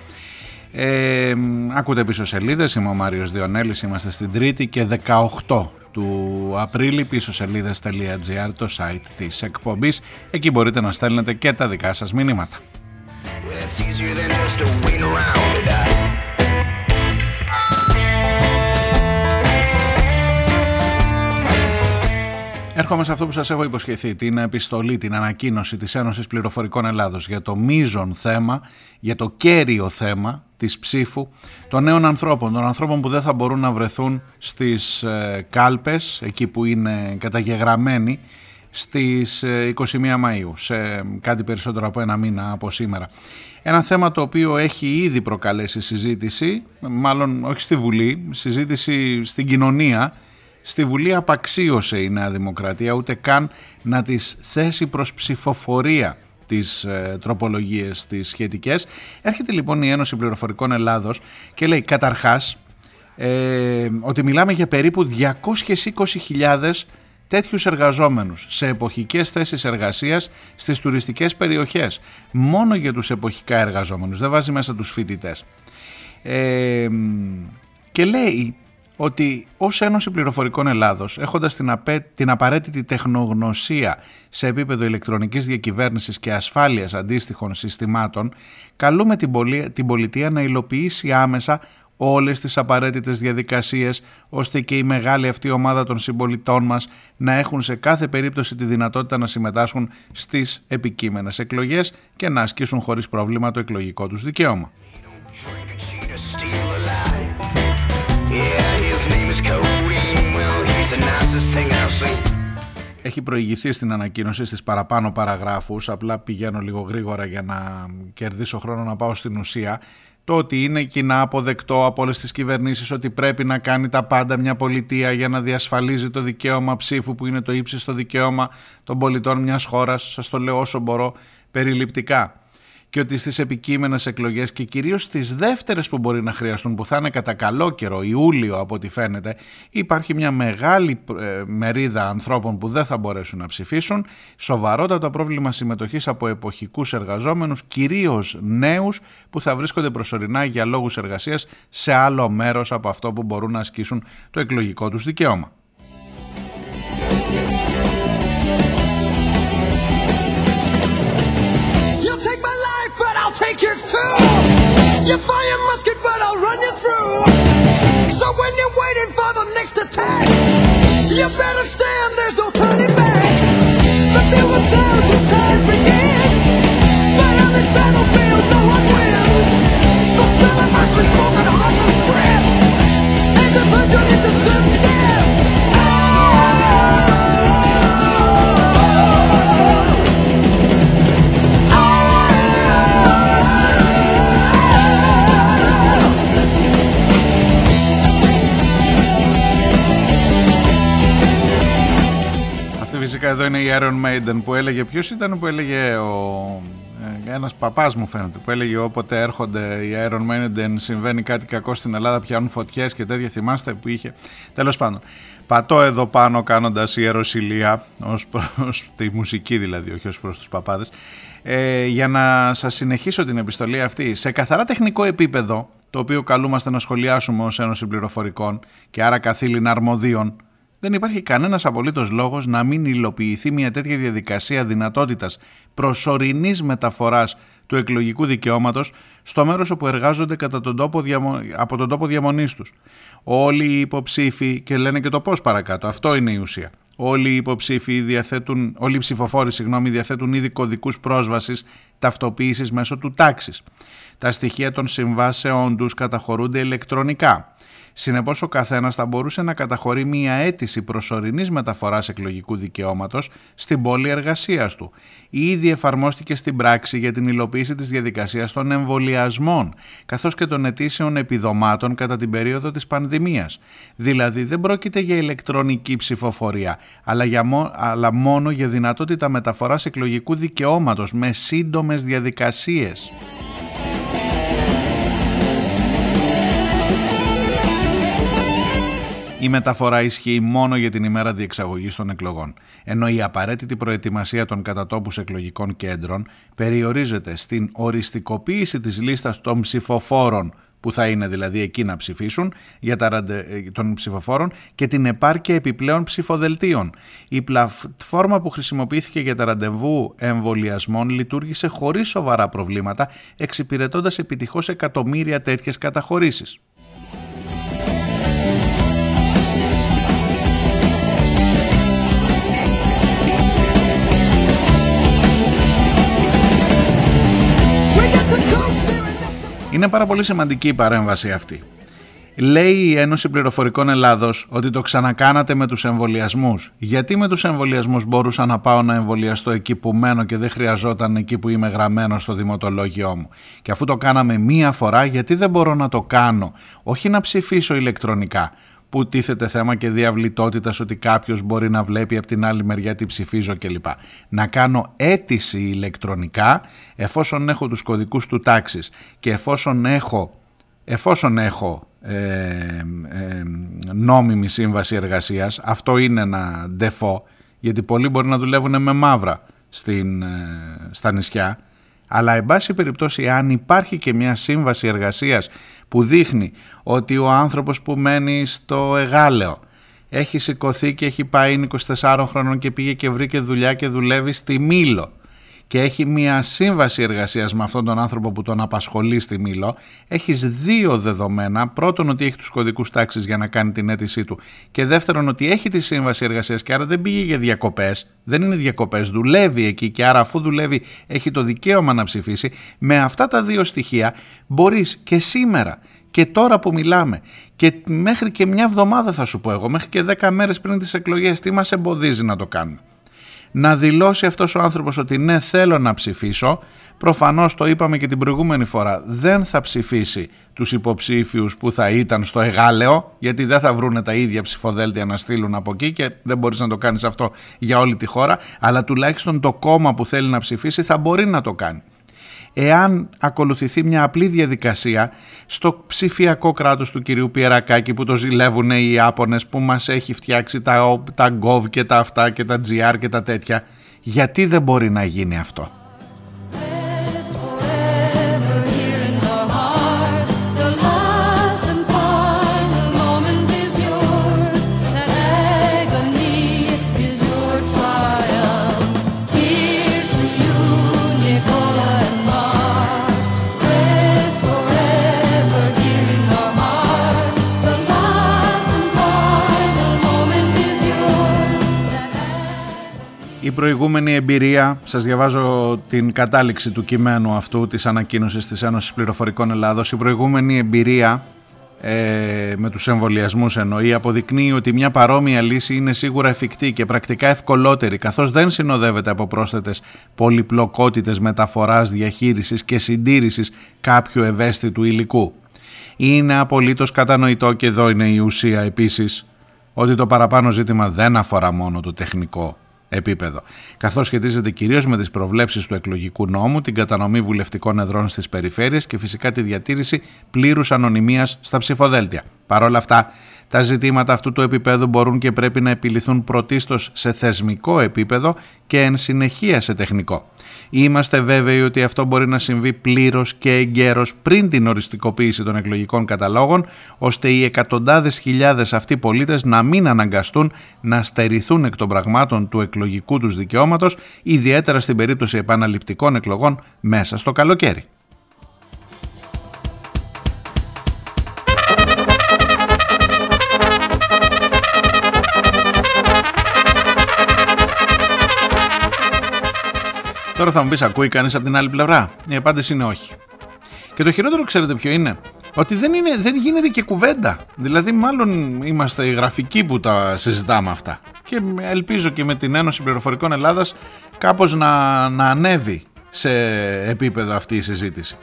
Speaker 1: Ε, ακούτε πίσω σελίδες, είμαι ο Μάριος Διονέλης, είμαστε στην Τρίτη και 18 του Απρίλη πίσω σελίδες.gr το site της εκπομπής εκεί μπορείτε να στέλνετε και τα δικά σας μηνύματα Έρχομαι σε αυτό που σας έχω υποσχεθεί, την επιστολή, την ανακοίνωση της Ένωσης Πληροφορικών Ελλάδος για το μείζον θέμα, για το κέριο θέμα της ψήφου των νέων ανθρώπων, των ανθρώπων που δεν θα μπορούν να βρεθούν στις ε, κάλπες, εκεί που είναι καταγεγραμμένοι στις ε, 21 Μαΐου, σε κάτι περισσότερο από ένα μήνα από σήμερα. Ένα θέμα το οποίο έχει ήδη προκαλέσει συζήτηση, μάλλον όχι στη Βουλή, συζήτηση στην κοινωνία. Στη Βουλή απαξίωσε η Νέα Δημοκρατία ούτε καν να τις θέσει προς ψηφοφορία τις ε, τροπολογίες τις σχετικές. Έρχεται λοιπόν η Ένωση Πληροφορικών Ελλάδος και λέει καταρχάς ε, ότι μιλάμε για περίπου 220.000 τέτοιους εργαζόμενους σε εποχικές θέσεις εργασίας στις τουριστικές περιοχές. Μόνο για τους εποχικά εργαζόμενους, δεν βάζει μέσα τους φοιτητές. Ε, και λέει ότι ως Ένωση Πληροφορικών Ελλάδος, έχοντας την, απέ, την απαραίτητη τεχνογνωσία σε επίπεδο ηλεκτρονικής διακυβέρνησης και ασφάλειας αντίστοιχων συστημάτων, καλούμε την, πολι, την πολιτεία να υλοποιήσει άμεσα όλες τις απαραίτητες διαδικασίες ώστε και η μεγάλη αυτή ομάδα των συμπολιτών μας να έχουν σε κάθε περίπτωση τη δυνατότητα να συμμετάσχουν στις επικείμενες εκλογές και να ασκήσουν χωρίς πρόβλημα το εκλογικό τους δικαίωμα. Έχει προηγηθεί στην ανακοίνωση στις παραπάνω παραγράφους, απλά πηγαίνω λίγο γρήγορα για να κερδίσω χρόνο να πάω στην ουσία το ότι είναι κοινά αποδεκτό από όλες τις κυβερνήσεις ότι πρέπει να κάνει τα πάντα μια πολιτεία για να διασφαλίζει το δικαίωμα ψήφου που είναι το ύψιστο δικαίωμα των πολιτών μιας χώρας. Σας το λέω όσο μπορώ περιληπτικά και ότι στις επικείμενες εκλογές και κυρίως στις δεύτερες που μπορεί να χρειαστούν που θα είναι κατά καλό καιρό, Ιούλιο από ό,τι φαίνεται, υπάρχει μια μεγάλη ε, μερίδα ανθρώπων που δεν θα μπορέσουν να ψηφίσουν, σοβαρότατο πρόβλημα συμμετοχής από εποχικούς εργαζόμενους, κυρίως νέους που θα βρίσκονται προσωρινά για λόγους εργασίας σε άλλο μέρος από αυτό που μπορούν να ασκήσουν το εκλογικό τους δικαίωμα.
Speaker 3: You fire your musket, but I'll run you through. So when you're waiting for the next attack, you better stand, there's no turning back. The bugle sounds when time begins. But on this battlefield,
Speaker 1: φυσικά εδώ είναι η Iron Maiden που έλεγε ποιος ήταν που έλεγε ο, ε, ένας παπάς μου φαίνεται που έλεγε όποτε έρχονται οι Iron Maiden συμβαίνει κάτι κακό στην Ελλάδα πιάνουν φωτιές και τέτοια θυμάστε που είχε. Τέλος πάντων πατώ εδώ πάνω κάνοντας ιεροσιλία ως προς τη μουσική δηλαδή όχι ως προς τους παπάδες ε, για να σας συνεχίσω την επιστολή αυτή. Σε καθαρά τεχνικό επίπεδο το οποίο καλούμαστε να σχολιάσουμε ως Ένωση Πληροφορικών και άρα καθήλυνα αρμοδίων δεν υπάρχει κανένας απολύτως λόγος να μην υλοποιηθεί μια τέτοια διαδικασία δυνατότητας προσωρινής μεταφοράς του εκλογικού δικαιώματος στο μέρος όπου εργάζονται κατά τον τόπο διαμο... από τον τόπο διαμονής τους. Όλοι οι υποψήφοι, και λένε και το πώς παρακάτω, αυτό είναι η ουσία. Όλοι οι υποψήφοι διαθέτουν, όλοι οι ψηφοφόροι συγγνώμη, διαθέτουν ήδη κωδικούς πρόσβασης ταυτοποίησης μέσω του τάξης. Τα στοιχεία των συμβάσεών τους καταχωρούνται ηλεκτρονικά. Συνεπώς ο καθένας θα μπορούσε να καταχωρεί μία αίτηση προσωρινής μεταφοράς εκλογικού δικαιώματος στην πόλη εργασίας του. Ήδη εφαρμόστηκε στην πράξη για την υλοποίηση της διαδικασίας των εμβολιασμών, καθώς και των αιτήσεων επιδομάτων κατά την περίοδο της πανδημίας. Δηλαδή δεν πρόκειται για ηλεκτρονική ψηφοφορία, αλλά, για μό- αλλά μόνο για δυνατότητα μεταφοράς εκλογικού δικαιώματος με σύντομες διαδικασίες. Η μεταφορά ισχύει μόνο για την ημέρα διεξαγωγής των εκλογών, ενώ η απαραίτητη προετοιμασία των κατατόπους εκλογικών κέντρων περιορίζεται στην οριστικοποίηση της λίστας των ψηφοφόρων που θα είναι δηλαδή εκεί να ψηφίσουν για τα ραντε... των ψηφοφόρων και την επάρκεια επιπλέον ψηφοδελτίων. Η πλατφόρμα που χρησιμοποιήθηκε για τα ραντεβού εμβολιασμών λειτουργήσε χωρίς σοβαρά προβλήματα, εξυπηρετώντας επιτυχώς εκατομμύρια τέτοιες καταχωρήσεις. Είναι πάρα πολύ σημαντική η παρέμβαση αυτή. Λέει η Ένωση Πληροφορικών Ελλάδος ότι το ξανακάνατε με τους εμβολιασμούς. Γιατί με τους εμβολιασμούς μπορούσα να πάω να εμβολιαστώ εκεί που μένω και δεν χρειαζόταν εκεί που είμαι γραμμένο στο δημοτολόγιό μου; Και αφού το κάναμε μία φορά, γιατί δεν μπορώ να το κάνω, όχι να ψηφίσω ηλεκτρονικά, που τίθεται θέμα και διαβλητότητας ότι κάποιος μπορεί να βλέπει από την άλλη μεριά τι ψηφίζω κλπ. Να κάνω αίτηση ηλεκτρονικά εφόσον έχω τους κωδικούς του τάξης και εφόσον έχω, εφόσον έχω ε, ε, νόμιμη σύμβαση εργασίας, αυτό είναι ένα ντεφό, γιατί πολλοί μπορεί να δουλεύουν με μαύρα στην, ε, στα νησιά, αλλά εν πάση περιπτώσει αν υπάρχει και μια σύμβαση εργασίας που δείχνει ότι ο άνθρωπος που μένει στο Εγάλεο έχει σηκωθεί και έχει πάει είναι 24 χρονών και πήγε και βρήκε δουλειά και δουλεύει στη Μήλο και έχει μια σύμβαση εργασίας με αυτόν τον άνθρωπο που τον απασχολεί στη Μήλο, έχεις δύο δεδομένα. Πρώτον ότι έχει τους κωδικούς τάξης για να κάνει την αίτησή του. Και δεύτερον ότι έχει τη σύμβαση εργασίας και άρα δεν πήγε για διακοπές, δεν είναι διακοπές, δουλεύει εκεί και άρα αφού δουλεύει έχει το δικαίωμα να ψηφίσει. Με αυτά τα δύο στοιχεία μπορείς και σήμερα και τώρα που μιλάμε και μέχρι και μια εβδομάδα θα σου πω εγώ, μέχρι και 10 μέρες πριν τις εκλογές, τι μας εμποδίζει να το κάνουμε να δηλώσει αυτός ο άνθρωπος ότι ναι θέλω να ψηφίσω, προφανώς το είπαμε και την προηγούμενη φορά, δεν θα ψηφίσει τους υποψήφιους που θα ήταν στο Εγάλεο, γιατί δεν θα βρούνε τα ίδια ψηφοδέλτια να στείλουν από εκεί και δεν μπορείς να το κάνεις αυτό για όλη τη χώρα, αλλά τουλάχιστον το κόμμα που θέλει να ψηφίσει θα μπορεί να το κάνει εάν ακολουθηθεί μια απλή διαδικασία στο ψηφιακό κράτος του κυρίου Πιερακάκη που το ζηλεύουν οι Ιάπωνες που μας έχει φτιάξει τα, τα Gov και τα αυτά και τα GR και τα τέτοια γιατί δεν μπορεί να γίνει αυτό; Η προηγούμενη εμπειρία, σας διαβάζω την κατάληξη του κειμένου αυτού της ανακοίνωσης της Ένωσης Πληροφορικών Ελλάδος, η προηγούμενη εμπειρία ε, με τους εμβολιασμούς εννοεί αποδεικνύει ότι μια παρόμοια λύση είναι σίγουρα εφικτή και πρακτικά ευκολότερη καθώς δεν συνοδεύεται από πρόσθετες πολυπλοκότητες μεταφοράς, διαχείρισης και συντήρησης κάποιου ευαίσθητου υλικού. Είναι απολύτως κατανοητό και εδώ είναι η ουσία επίσης ότι το παραπάνω ζήτημα δεν αφορά μόνο το τεχνικό επίπεδο, καθώς σχετίζεται κυρίως με τις προβλέψεις του εκλογικού νόμου, την κατανομή βουλευτικών εδρών στις περιφέρειες και φυσικά τη διατήρηση πλήρους ανωνυμίας στα ψηφοδέλτια. Παρ' όλα αυτά, τα ζητήματα αυτού του επίπεδου μπορούν και πρέπει να επιληθούν πρωτίστως σε θεσμικό επίπεδο και εν συνεχεία σε τεχνικό. Είμαστε βέβαιοι ότι αυτό μπορεί να συμβεί πλήρως και εγκαίρως πριν την οριστικοποίηση των εκλογικών καταλόγων, ώστε οι εκατοντάδες χιλιάδες αυτοί πολίτες να μην αναγκαστούν να στερηθούν εκ των πραγμάτων του εκλογικού τους δικαιώματος, ιδιαίτερα στην περίπτωση επαναληπτικών εκλογών μέσα στο καλοκαίρι. Τώρα θα μου πεις, ακούει κανείς από την άλλη πλευρά; Η απάντηση είναι όχι. Και το χειρότερο, ξέρετε ποιο είναι, ότι δεν, είναι, δεν γίνεται και κουβέντα. Δηλαδή, μάλλον είμαστε οι γραφικοί που τα συζητάμε αυτά. Και ελπίζω και με την Ένωση Πληροφορικών Ελλάδας κάπως να, να ανέβει σε επίπεδο αυτή η συζήτηση.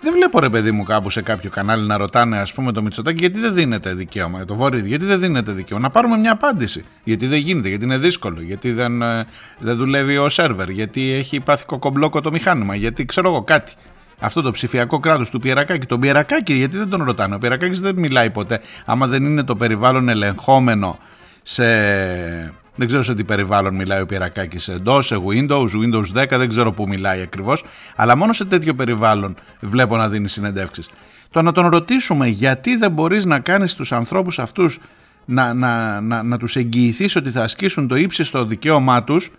Speaker 1: Δεν βλέπω ρε παιδί μου κάπου σε κάποιο κανάλι να ρωτάνε ας πούμε το Μητσοτάκη γιατί δεν δίνεται δικαίωμα, το Βόρειο, γιατί δεν δίνεται δικαίωμα. Να πάρουμε μια απάντηση. Γιατί δεν γίνεται, γιατί είναι δύσκολο, γιατί δεν, ε, δεν δουλεύει ο σερβερ, γιατί έχει πάθει κοκομπλόκο το μηχάνημα, γιατί ξέρω εγώ κάτι. Αυτό το ψηφιακό κράτος του Πιερακάκη. Τον Πιερακάκη, γιατί δεν τον ρωτάνε. Ο Πιερακάκης δεν μιλάει ποτέ. Άμα δεν είναι το περιβάλλον ελεγχόμενο σε δεν ξέρω σε τι περιβάλλον μιλάει ο Πιερακάκης, σε DOS, σε Windows, Windows 10, δεν ξέρω πού μιλάει ακριβώς, αλλά μόνο σε τέτοιο περιβάλλον βλέπω να δίνει συνεντεύξεις. Το να τον ρωτήσουμε γιατί δεν μπορείς να κάνεις τους ανθρώπους αυτούς να, να, να, να τους εγγυηθείς ότι θα ασκήσουν το ύψιστο δικαίωμά τους,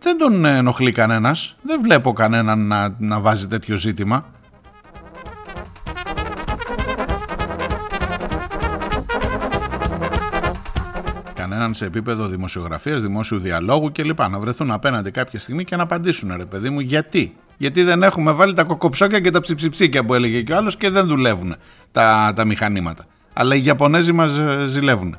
Speaker 1: δεν τον ενοχλεί κανένας, δεν βλέπω κανέναν να, να βάζει τέτοιο ζήτημα. Κανέναν σε επίπεδο δημοσιογραφίας, δημόσιου διαλόγου κλπ. Να βρεθούν απέναντι κάποια στιγμή και να απαντήσουν ρε παιδί μου γιατί. Γιατί δεν έχουμε βάλει τα κοκοψόκια και τα ψιψιψίκια που έλεγε και ο άλλος και δεν δουλεύουν τα, τα μηχανήματα. Αλλά οι Ιαπωνέζοι μας ε, ζηλεύουν.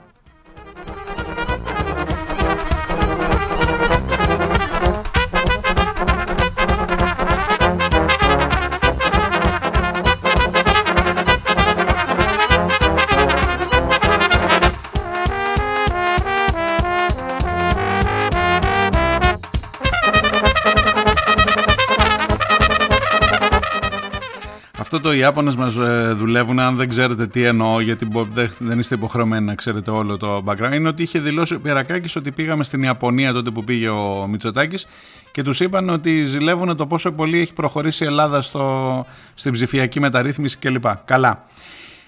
Speaker 1: Αυτό το οι Ιάπωνες μας ε, δουλεύουν, αν δεν ξέρετε τι εννοώ, γιατί μπο- δεν- δεν είστε υποχρεωμένοι να ξέρετε όλο το background, είναι ότι είχε δηλώσει ο Πιερακάκης ότι πήγαμε στην Ιαπωνία τότε που πήγε ο Μητσοτάκης και τους είπαν ότι ζηλεύουν το πόσο πολύ έχει προχωρήσει η Ελλάδα στο, στην ψηφιακή μεταρρύθμιση κλπ. Καλά.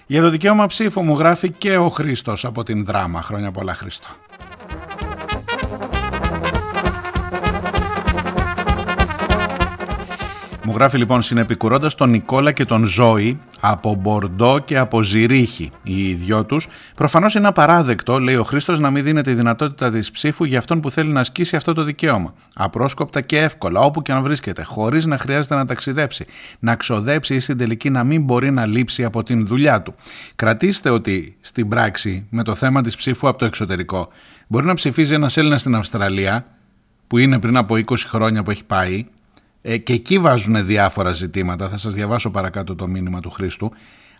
Speaker 1: Για το δικαίωμα ψήφου μου γράφει και ο Χρήστος από την δράμα. Χρόνια πολλά Χρήστο. Μου γράφει λοιπόν συνεπικουρώντας τον Νικόλα και τον Ζώη από Μπορντό και από Ζηρίχη οι δυο τους. Προφανώς είναι απαράδεκτο, λέει ο Χρήστος, να μην δίνεται η δυνατότητα της ψήφου για αυτόν που θέλει να ασκήσει αυτό το δικαίωμα. Απρόσκοπτα και εύκολα, όπου και αν βρίσκεται, χωρίς να χρειάζεται να ταξιδέψει, να ξοδέψει ή στην τελική να μην μπορεί να λείψει από την δουλειά του. Κρατήστε ότι στην πράξη, με το θέμα της ψήφου από το εξωτερικό, μπορεί να ψηφίζει ένας Έλληνας στην Αυστραλία, που είναι πριν από 20 χρόνια που έχει πάει, ε, και εκεί βάζουν διάφορα ζητήματα. Θα σας διαβάσω παρακάτω το μήνυμα του Χρήστου.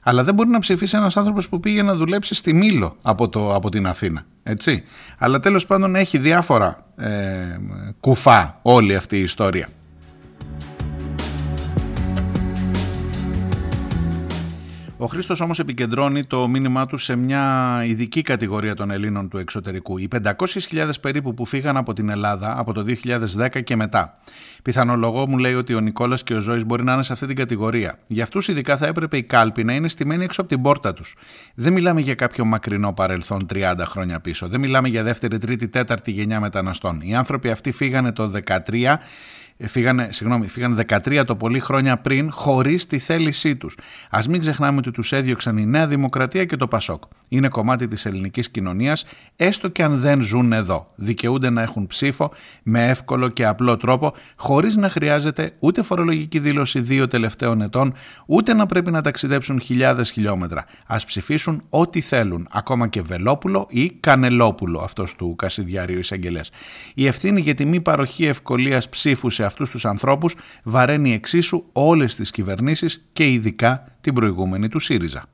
Speaker 1: Αλλά δεν μπορεί να ψηφίσει ένας άνθρωπος που πήγε να δουλέψει στη Μήλο από, το, από την Αθήνα. Έτσι. Αλλά τέλος πάντων έχει διάφορα ε, κουφά όλη αυτή η ιστορία. Ο Χρήστος όμως επικεντρώνει το μήνυμά του σε μια ειδική κατηγορία των Ελλήνων του εξωτερικού. Οι 500.000 περίπου που φύγαν από την Ελλάδα από το 2010 και μετά. Πιθανολογώ μου λέει ότι ο Νικόλας και ο Ζώης μπορεί να είναι σε αυτή την κατηγορία. Για αυτούς ειδικά θα έπρεπε η κάλπη να είναι στημένη έξω από την πόρτα τους. Δεν μιλάμε για κάποιο μακρινό παρελθόν 30 χρόνια πίσω. Δεν μιλάμε για δεύτερη, τρίτη, τέταρτη γενιά μεταναστών. Οι άνθρωποι αυτοί φύγανε το 13 φύγανε, συγγνώμη, φύγανε 13 το πολύ χρόνια πριν χωρίς τη θέλησή τους. Ας μην ξεχνάμε ότι τους έδιωξαν η Νέα Δημοκρατία και το Πασόκ. Είναι κομμάτι της ελληνικής κοινωνίας, έστω και αν δεν ζουν εδώ. Δικαιούνται να έχουν ψήφο με εύκολο και απλό τρόπο, χωρίς να χρειάζεται ούτε φορολογική δήλωση δύο τελευταίων ετών, ούτε να πρέπει να ταξιδέψουν χιλιάδες χιλιόμετρα. Ας ψηφίσουν ό,τι θέλουν, ακόμα και Βελόπουλο ή Κανελόπουλο, αυτός του Κασιδιάριου εισαγγελές. Η ευθύνη για τη μη παροχή ευκολίας ψήφου σε αυτούς τους ανθρώπους βαραίνει εξίσου όλες τις κυβερνήσεις και ειδικά την προηγούμενη του ΣΥΡΙΖΑ.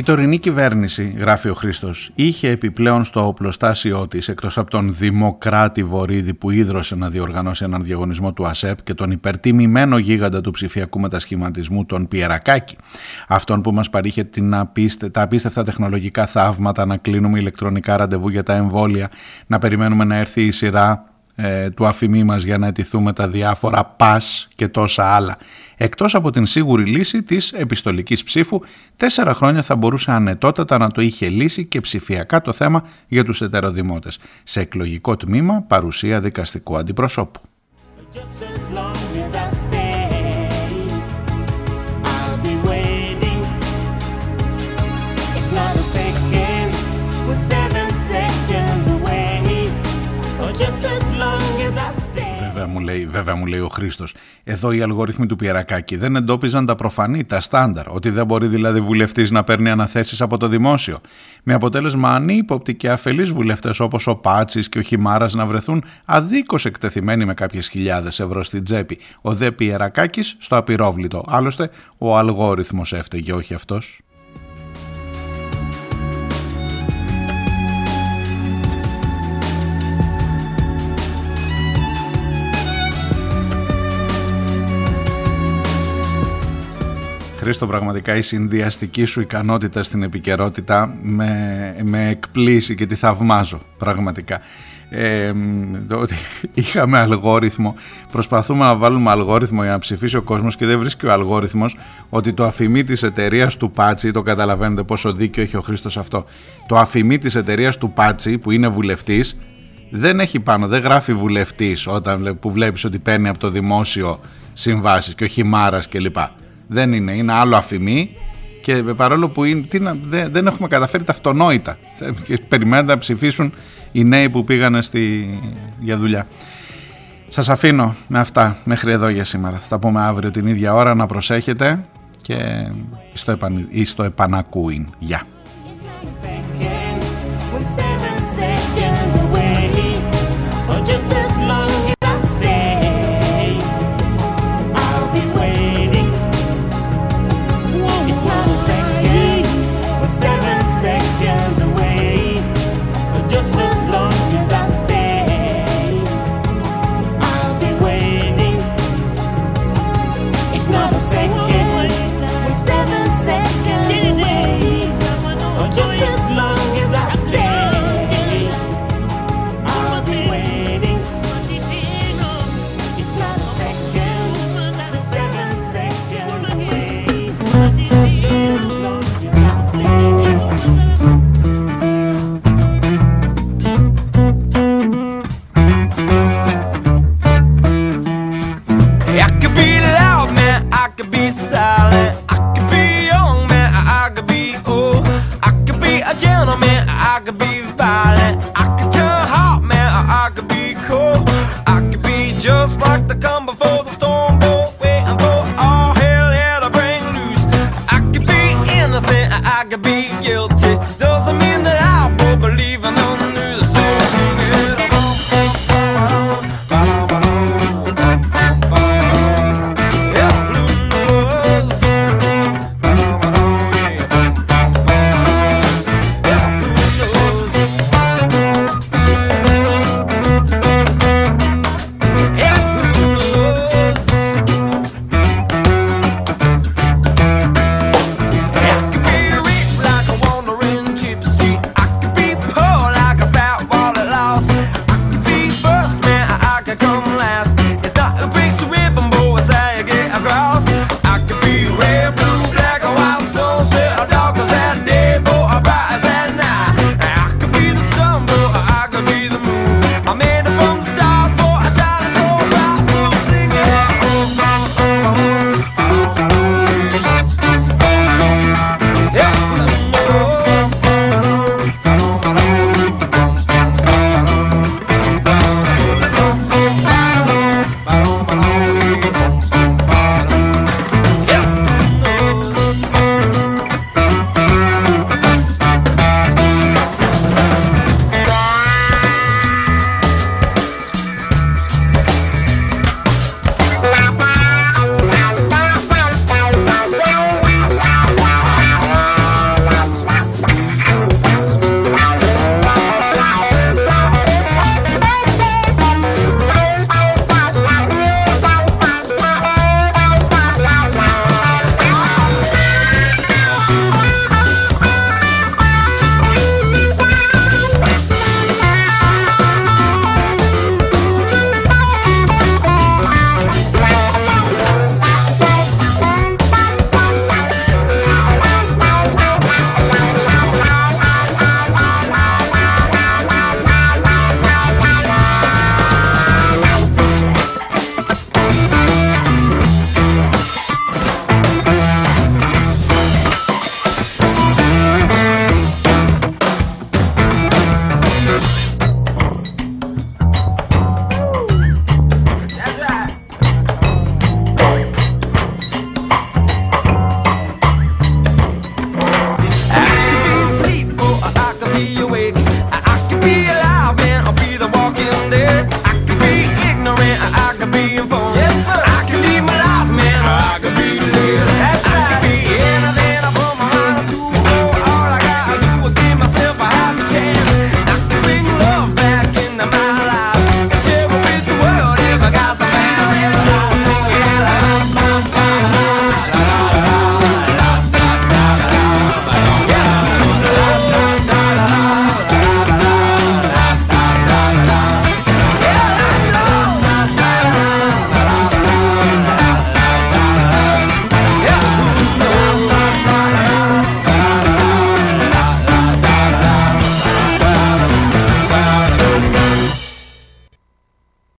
Speaker 1: Η τωρινή κυβέρνηση, γράφει ο Χρήστος, είχε επιπλέον στο οπλοστάσιό της, εκτός από τον Δημοκράτη Βορύδη που ίδρωσε να διοργανώσει έναν διαγωνισμό του ΑΣΕΠ και τον υπερτιμημένο γίγαντα του ψηφιακού μετασχηματισμού, τον Πιερακάκη, αυτόν που μας παρήχε την απίστε, τα απίστευτα τεχνολογικά θαύματα, να κλείνουμε ηλεκτρονικά ραντεβού για τα εμβόλια, να περιμένουμε να έρθει η σειρά ε, του αφημί μας για να αιτηθούμε τα διάφορα πας και τόσα άλλα. Εκτός από την σίγουρη λύση της επιστολικής ψήφου, τέσσερα χρόνια θα μπορούσε ανετότατα να το είχε λύσει και ψηφιακά το θέμα για τους ετεροδημότες. Σε εκλογικό τμήμα παρουσία δικαστικού αντιπροσώπου. Λέει, βέβαια μου λέει ο Χρήστος. Εδώ οι αλγορίθμοι του Πιερακάκη δεν εντόπιζαν τα προφανή, τα στάνταρ. Ότι δεν μπορεί δηλαδή βουλευτής να παίρνει αναθέσεις από το δημόσιο. Με αποτέλεσμα ανύποπτοι και αφελείς βουλευτές όπως ο Πάτσης και ο Χιμάρας να βρεθούν αδίκως εκτεθειμένοι με κάποιες χιλιάδες ευρώ στην τσέπη. Ο δε Πιερακάκης στο απειρόβλητο. Άλλωστε ο αλγόριθμος έφταιγε, όχι αυτός. Χρήστο, πραγματικά η συνδυαστική σου ικανότητα στην επικαιρότητα με, με εκπλήσει και τη θαυμάζω, πραγματικά. Ε, ότι είχαμε αλγόριθμο, προσπαθούμε να βάλουμε αλγόριθμο για να ψηφίσει ο κόσμος και δεν βρίσκει ο αλγόριθμος ότι το αφημί της εταιρείας του Πάτσι, το καταλαβαίνετε πόσο δίκιο έχει ο Χρήστος αυτό, το αφημί της εταιρείας του Πάτσι που είναι βουλευτής δεν έχει πάνω, δεν γράφει βουλευτής όταν, που βλέπεις ότι παίρνει από το δημόσιο
Speaker 4: συμβάσεις και ο χιμάρας κλπ. Δεν είναι, είναι άλλο αφημί και παρόλο που είναι, τι να, δεν, έχουμε καταφέρει τα αυτονόητα. Περιμένετε να ψηφίσουν οι νέοι που πήγανε στη, για δουλειά. Σας αφήνω με αυτά μέχρι εδώ για σήμερα. Θα τα πούμε αύριο την ίδια ώρα να προσέχετε και στο, επαν, επανακούιν. Γεια.